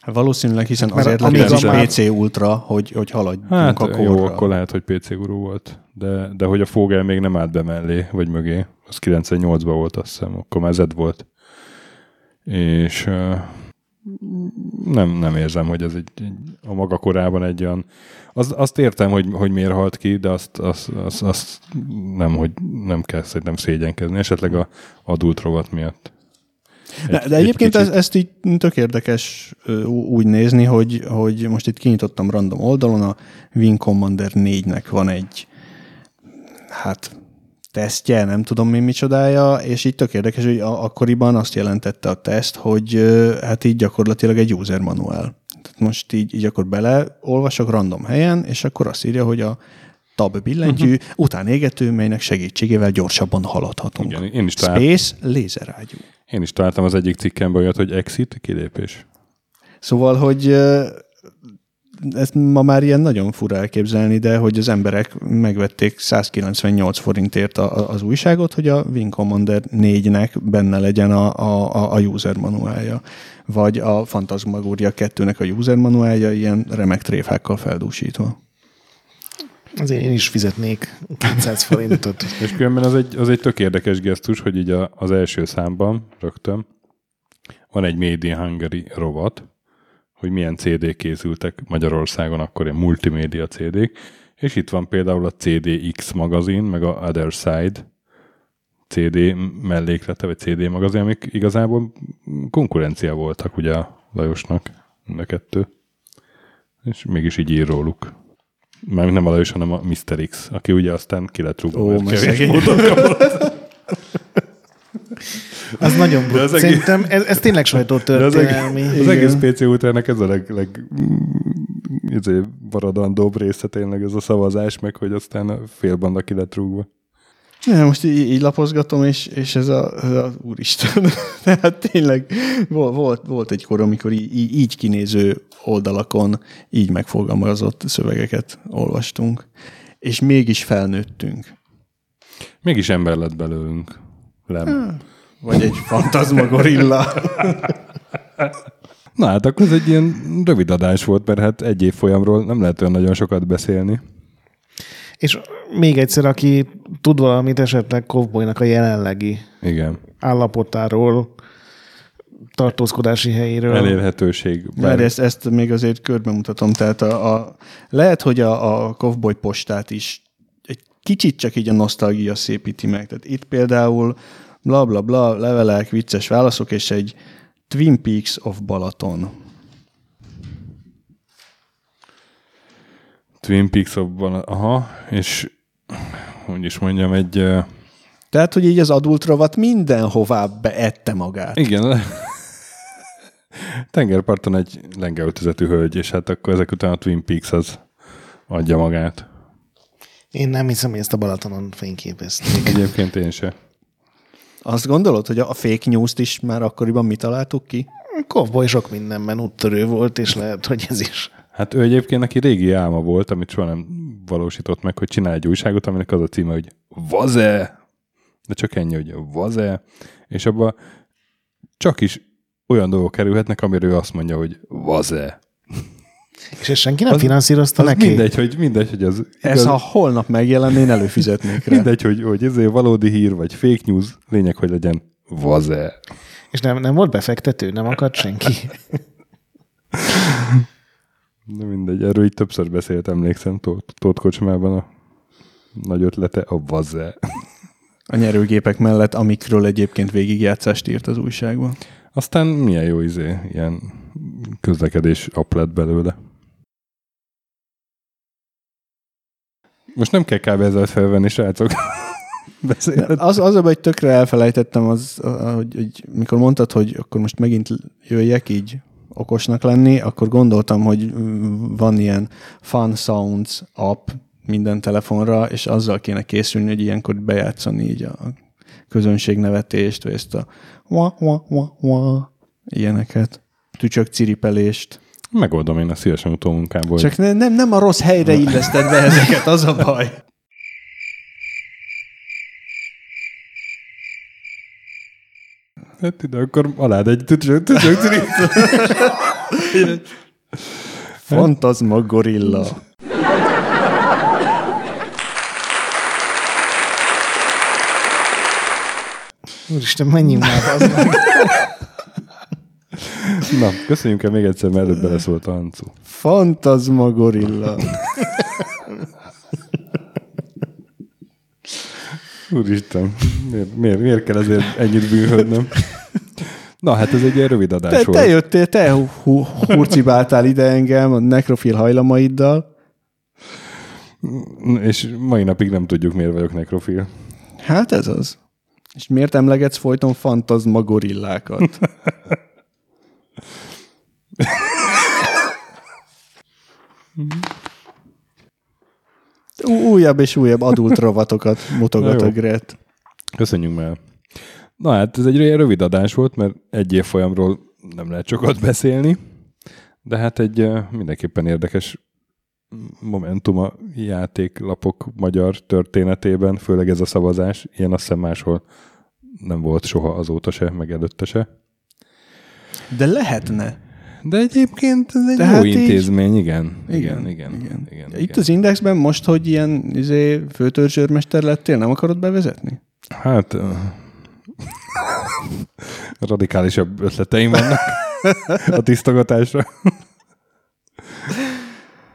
C: Hát valószínűleg, hiszen
B: Mert
C: azért lett ez is
B: a
C: a
B: már-
C: PC Ultra, hogy, hogy haladjunk
A: Hát
C: a
A: jó,
C: korral.
A: akkor lehet, hogy PC guru volt. De, de hogy a Fogel még nem állt be mellé, vagy mögé. Az 98-ban volt, azt hiszem. Akkor már Zed volt. És nem, nem érzem, hogy ez egy, egy, a maga korában egy olyan... Az, azt értem, hogy, hogy miért halt ki, de azt, azt, azt, azt nem, hogy nem kell szerintem szégyenkezni. Esetleg a adult rovat miatt.
C: De, de egyébként ez,
A: kicsit.
C: ezt így tök érdekes úgy nézni, hogy, hogy most itt kinyitottam random oldalon, a Wing Commander 4-nek van egy hát tesztje, nem tudom mi micsodája, és így tök érdekes, hogy a, akkoriban azt jelentette a teszt, hogy hát így gyakorlatilag egy user manual. Tehát most így, így akkor beleolvasok random helyen, és akkor azt írja, hogy a tab billentyű, uh-huh. után égető, melynek segítségével gyorsabban haladhatunk.
A: Igen, én is találtam.
C: Space lézerágyú.
A: Én is találtam az egyik cikkemben olyat, hogy exit, kilépés.
C: Szóval, hogy ezt ma már ilyen nagyon fura elképzelni, de hogy az emberek megvették 198 forintért a, a- az újságot, hogy a Wing Commander 4-nek benne legyen a, a, a- user manuálja. Vagy a Phantasmagoria 2-nek a user manuálja ilyen remek tréfákkal feldúsítva.
B: Azért én is fizetnék 200 forintot.
A: És különben az egy, az egy tök érdekes gesztus, hogy így a, az első számban rögtön van egy Made in Hungary rovat, hogy milyen CD készültek Magyarországon, akkor ilyen multimédia CD-k, és itt van például a CDX magazin, meg a Other Side CD melléklete, vagy CD magazin, amik igazából konkurencia voltak ugye a Lajosnak, mind a kettő. És mégis így ír róluk. Már nem a Lajos, hanem a Mr. X, aki ugye aztán ki lett rúgva,
C: Ó,
A: mert kevés módon.
B: Az nagyon
A: De
B: brut.
A: az egész-
B: Szerintem ez, ez tényleg
A: De az,
B: sajtótörténelmi.
A: egész, az egész PC utrának ez a leg, leg izé, maradandóbb része tényleg ez a szavazás, meg hogy aztán a fél banda ki lett rúgva.
C: Ja, most így, így lapozgatom, és, és ez a, ez a úristen. Tehát tényleg volt, volt, volt egy kor, amikor így, így, így kinéző oldalakon így megfogalmazott szövegeket olvastunk. És mégis felnőttünk.
A: Mégis ember lett belőlünk. Lem.
C: Vagy egy fantazmagorilla.
A: Na hát akkor ez egy ilyen rövid adás volt, mert hát egy év folyamról nem lehet olyan nagyon sokat beszélni.
B: És még egyszer, aki tud valamit esetleg Kovboynak a jelenlegi
A: Igen.
B: állapotáról, tartózkodási helyéről.
A: Elérhetőség.
C: Várj, ezt, ezt még azért körbe mutatom. Tehát a, a, lehet, hogy a, a Kovboy postát is egy kicsit csak így a nosztalgia szépíti meg. Tehát itt például bla bla bla, levelek, vicces válaszok, és egy Twin Peaks of Balaton.
A: Twin peaks aha, és hogy is mondjam, egy...
C: Tehát, hogy így az adult rovat mindenhová beette magát.
A: igen, tengerparton egy lengeöltözetű hölgy, és hát akkor ezek után a Twin Peaks az adja magát.
B: Én nem hiszem, hogy ezt a Balatonon fényképezték.
A: Egyébként én se.
C: Azt gondolod, hogy a fake news-t is már akkoriban mi találtuk ki?
B: Kovboy sok mindenben úttörő volt, és lehet, hogy ez is.
A: Hát ő egyébként neki régi álma volt, amit soha nem valósított meg, hogy csinál egy újságot, aminek az a címe, hogy Vaze! De csak ennyi, hogy Vaze! És abba csak is olyan dolgok kerülhetnek, amiről ő azt mondja, hogy Vaze!
B: És ezt senki nem
A: Az-
B: finanszírozta
A: Az
B: neki?
A: mindegy, hogy mindegy, hogy az
C: Ez ha holnap megjelenne, én előfizetnék rá.
A: mindegy, hogy, hogy ez valódi hír, vagy fake news, lényeg, hogy legyen Vaze!
B: És nem, nem volt befektető? Nem akart senki?
A: De mindegy, erről így többször beszélt, emlékszem, Tóth Tóth Kocsmában a nagy ötlete, a Vaze.
C: A nyerőgépek mellett, amikről egyébként végigjátszást írt az újságban.
A: Aztán milyen jó izé, ilyen közlekedés app lett belőle. Most nem kell kábelzalt felvenni, srácok. Beszélhet.
C: Az, az a baj, hogy tökre elfelejtettem, az, hogy, hogy mikor mondtad, hogy akkor most megint jöjjek így okosnak lenni, akkor gondoltam, hogy van ilyen Fun Sounds app minden telefonra, és azzal kéne készülni, hogy ilyenkor bejátszani így a közönségnevetést, vagy ezt a wa, wa, wa, wa, ilyeneket, tücsök ciripelést.
A: Megoldom én a szívesen utómunkából.
C: Csak ne, nem, nem a rossz helyre illeszted be ezeket, az a baj.
A: Hát ide akkor alád egy tücsök, tücsök.
C: Fantazma gorilla.
B: Úristen, menjünk már az meg.
A: Na, köszönjük el még egyszer, mert előbb beleszólt a Hancu.
C: Fantazma gorilla.
A: Úristen, miért, miért, miért kell ezért ennyit bűnhődnöm? Na, hát ez egy ilyen rövid adás
C: Te,
A: volt.
C: te jöttél, te hu- hu- hurcibáltál ide engem a nekrofil hajlamaiddal.
A: És mai napig nem tudjuk, miért vagyok nekrofil.
C: Hát ez az. És miért emlegetsz folyton fantazma gorillákat? Újabb és újabb adult rovatokat mutogat a. Gret.
A: Köszönjük már. Na hát ez egy ilyen rövid adás volt, mert egy évfolyamról nem lehet sokat beszélni, de hát egy mindenképpen érdekes momentum a játéklapok magyar történetében, főleg ez a szavazás. Ilyen azt hiszem máshol nem volt soha azóta se, meg előtte se.
C: De lehetne.
A: De egyébként ez egy
C: De
A: jó
C: hát így-
A: intézmény, igen. Igen, igen, igen. igen, igen,
C: Itt az indexben most, hogy ilyen izé, főtörzsőrmester lettél, nem akarod bevezetni?
A: Hát radikálisabb ötleteim vannak a tisztogatásra.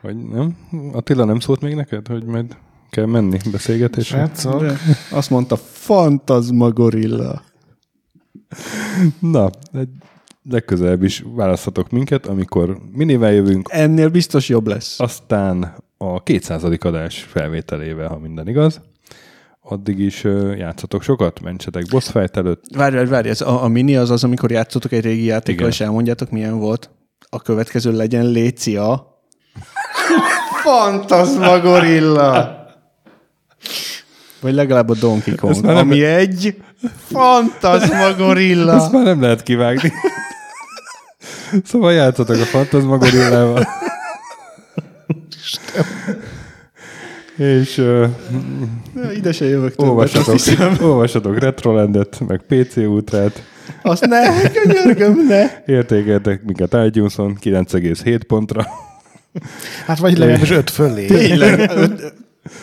A: Vagy nem? Attila nem szólt még neked, hogy majd kell menni beszélgetésre?
B: Srácok,
C: De azt mondta, fantazma gorilla.
A: Na, egy legközelebb is választhatok minket, amikor minivel jövünk,
C: Ennél biztos jobb lesz.
A: aztán a 200. adás felvételével, ha minden igaz. Addig is játszatok sokat, mentsetek boss fight előtt.
C: Várj, várj, várj, ez a, a mini az az, amikor játszotok egy régi játékkal,
A: Igen.
C: és elmondjátok, milyen volt. A következő legyen Lécia. Fantazma gorilla! Vagy legalább a Donkey Kong,
A: már nem-
C: ami egy fantazma gorilla.
A: Ezt már nem lehet kivágni. szóval játszatok a Fantasma gorillával. És uh,
C: Ide se jövök többet, azt
A: olvassatok,
C: hiszem.
A: olvassatok Retrolandet, meg PC Ultrát,
C: Azt ne, könyörgöm, ne.
A: értékeltek minket iTunes-on 9,7 pontra.
B: hát vagy legalábbis öt fölé.
C: Tényleg, öt,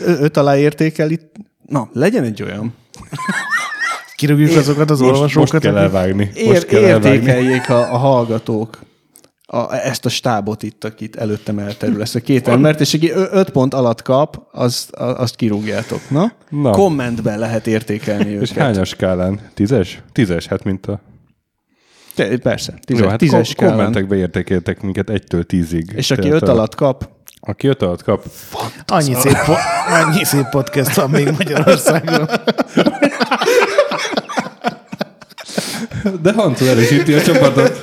D: Ö- öt alá értékel itt. Na, legyen egy olyan.
B: Kirúgjuk azokat az
E: Most, most
B: olvasókat.
E: kell
B: akik-
E: elvágni.
D: Ér-
E: Most kell elvágni.
D: értékeljék a, a hallgatók a, ezt a stábot itt, akit előttem elterül, ezt a két embert, és aki öt pont alatt kap, azt, a- azt kirúgjátok. Na?
E: Na.
D: Kommentben lehet értékelni
E: És
D: őket.
E: hányas skálán? Tízes? Tízes, hát mint a...
D: Te, persze, tízes,
E: Jó, hát
D: tízes
E: kom-
D: skálán.
E: kommentekbe értékeltek minket egytől tízig.
D: És aki öt
E: a-
D: alatt kap,
E: Aki öt alatt kap,
B: Annyi szép, po- annyi szép podcast van még Magyarországon.
E: de Hantu erősíti a csapatot.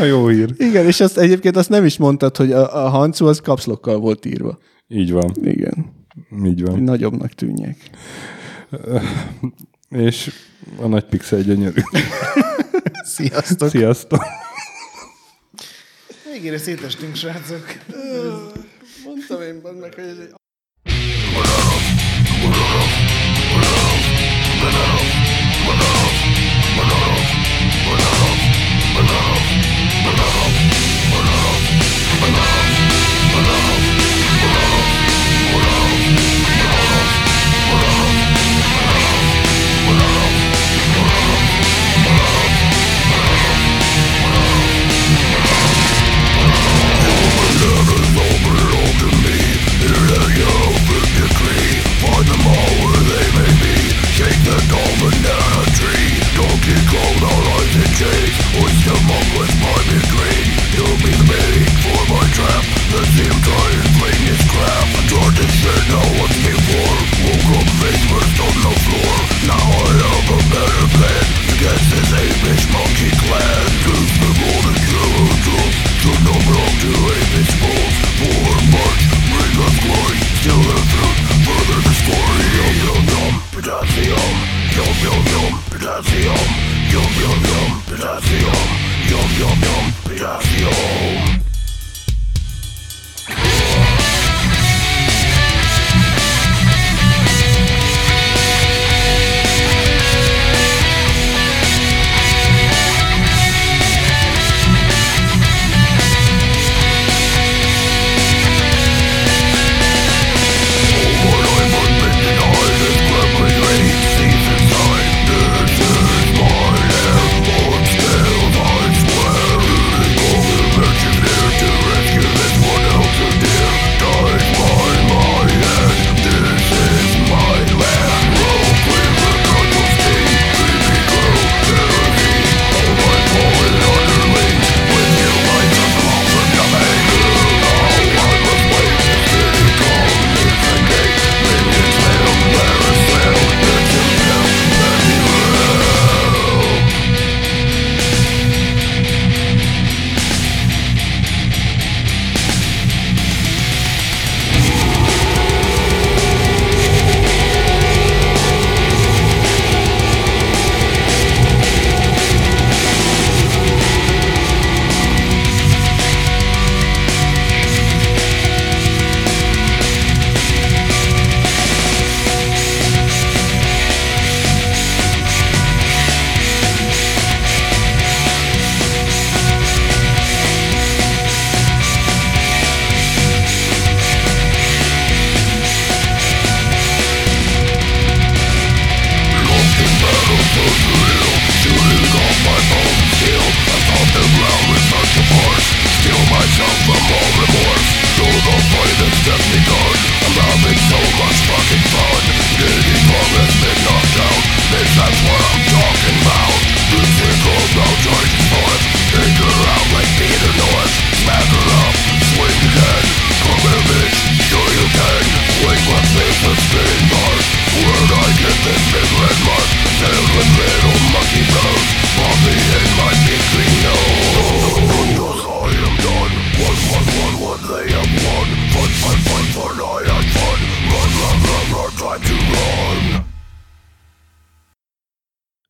E: A jó hír.
D: igen, és azt egyébként azt nem is mondtad, hogy a, a Hancu az kapszlokkal volt írva.
E: Így van,
D: Igen,
E: így van.
D: nagyobbnak tűnjek.
E: És a nagy pixel gyönyörű.
B: Sziasztok.
E: Sziasztok!
B: Végére szétestünk, srácok.
D: Mondtam én, meg, hogy ez egy Enough! Enough! Enough! Enough! Enough! chase Was the mob with my betrayed You make me for my trap. The same time playing his crap. Toward the shit now what's before. Woke up, face first on the floor. Now I have a better plan. Against this apish monkey clan. Just the golden hero troops To no wrong to apish fools For much bring us glory. Still the truth Further the story of the numb Potassium Yum yum yum, potassium. Yum yum yum, potassium. Yum yum yum, potassium.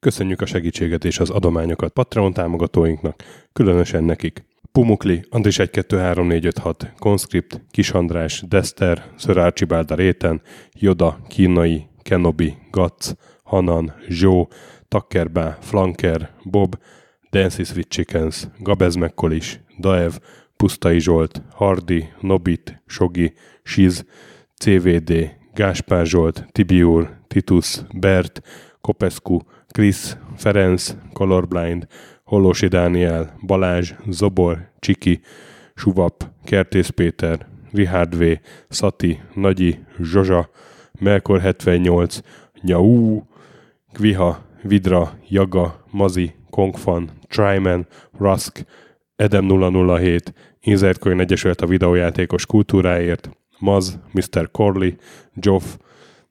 E: Köszönjük a segítséget és az adományokat Patreon támogatóinknak, különösen nekik. Pumukli, Andris 1 2 3 4 5 6, Conscript, Kis András, Dester, Sir Archibald Réten, Joda, Kínai, Kenobi, Gatz, Hanan, Zsó, Takkerbá, Flanker, Bob, Dancy Sweet Chickens, Gabez Mekkolis, Daev, Pusztai Zsolt, Hardi, Nobit, Sogi, Siz, CVD, Gáspár Zsolt, Tibiur, Titus, Bert, Kopescu, Krisz, Ferenc, Colorblind, Hollósi Dániel, Balázs, Zobor, Csiki, Suvap, Kertész Péter, Richard V, Szati, Nagyi, Zsozsa, Melkor 78, Nyau, Kviha, Vidra, Jaga, Mazi, Kongfan, Tryman, Rusk, Edem 007, Insert Coin Egyesület a videójátékos kultúráért, Maz, Mr. Corley, Joff,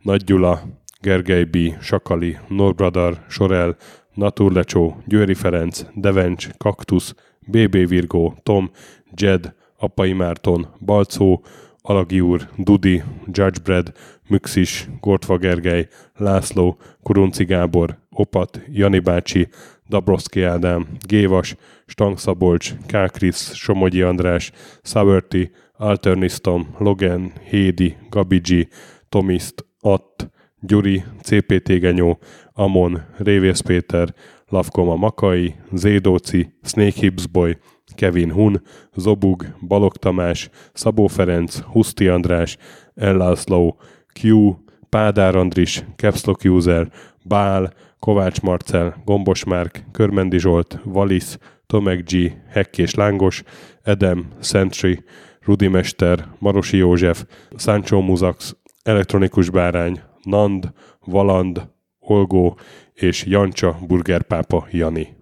E: Nagy Gyula, Gergely B., Sakali, Norbradar, Sorel, Naturlecsó, Győri Ferenc, Devencs, Kaktusz, BB Virgó, Tom, Jed, Apai Márton, Balcó, Alagi úr, Dudi, Judgebred, Müxis, Gortva Gergely, László, Kurunci Gábor, Opat, Jani bácsi, Dabroszki Ádám, Gévas, Stang Szabolcs, Kákris, Somogyi András, Saverti, Alternisztom, Logan, Hédi, Gabigi, Tomiszt, Att, Gyuri, CPT Genyó, Amon, Révész Péter, Lavkoma Makai, Zédóci, Snake Hips Boy, Kevin Hun, Zobug, Balog Tamás, Szabó Ferenc, Huszti András, Ellászló, Q, Pádár Andris, Capslock User, Bál, Kovács Marcel, Gombos Márk, Körmendi Zsolt, Valisz, Tomek G, Hekkés Lángos, Edem, Sentry, Rudimester, Marosi József, Sancho Muzax, Elektronikus Bárány, Nand, Valand, Olgó és Jancsa Burgerpápa Jani.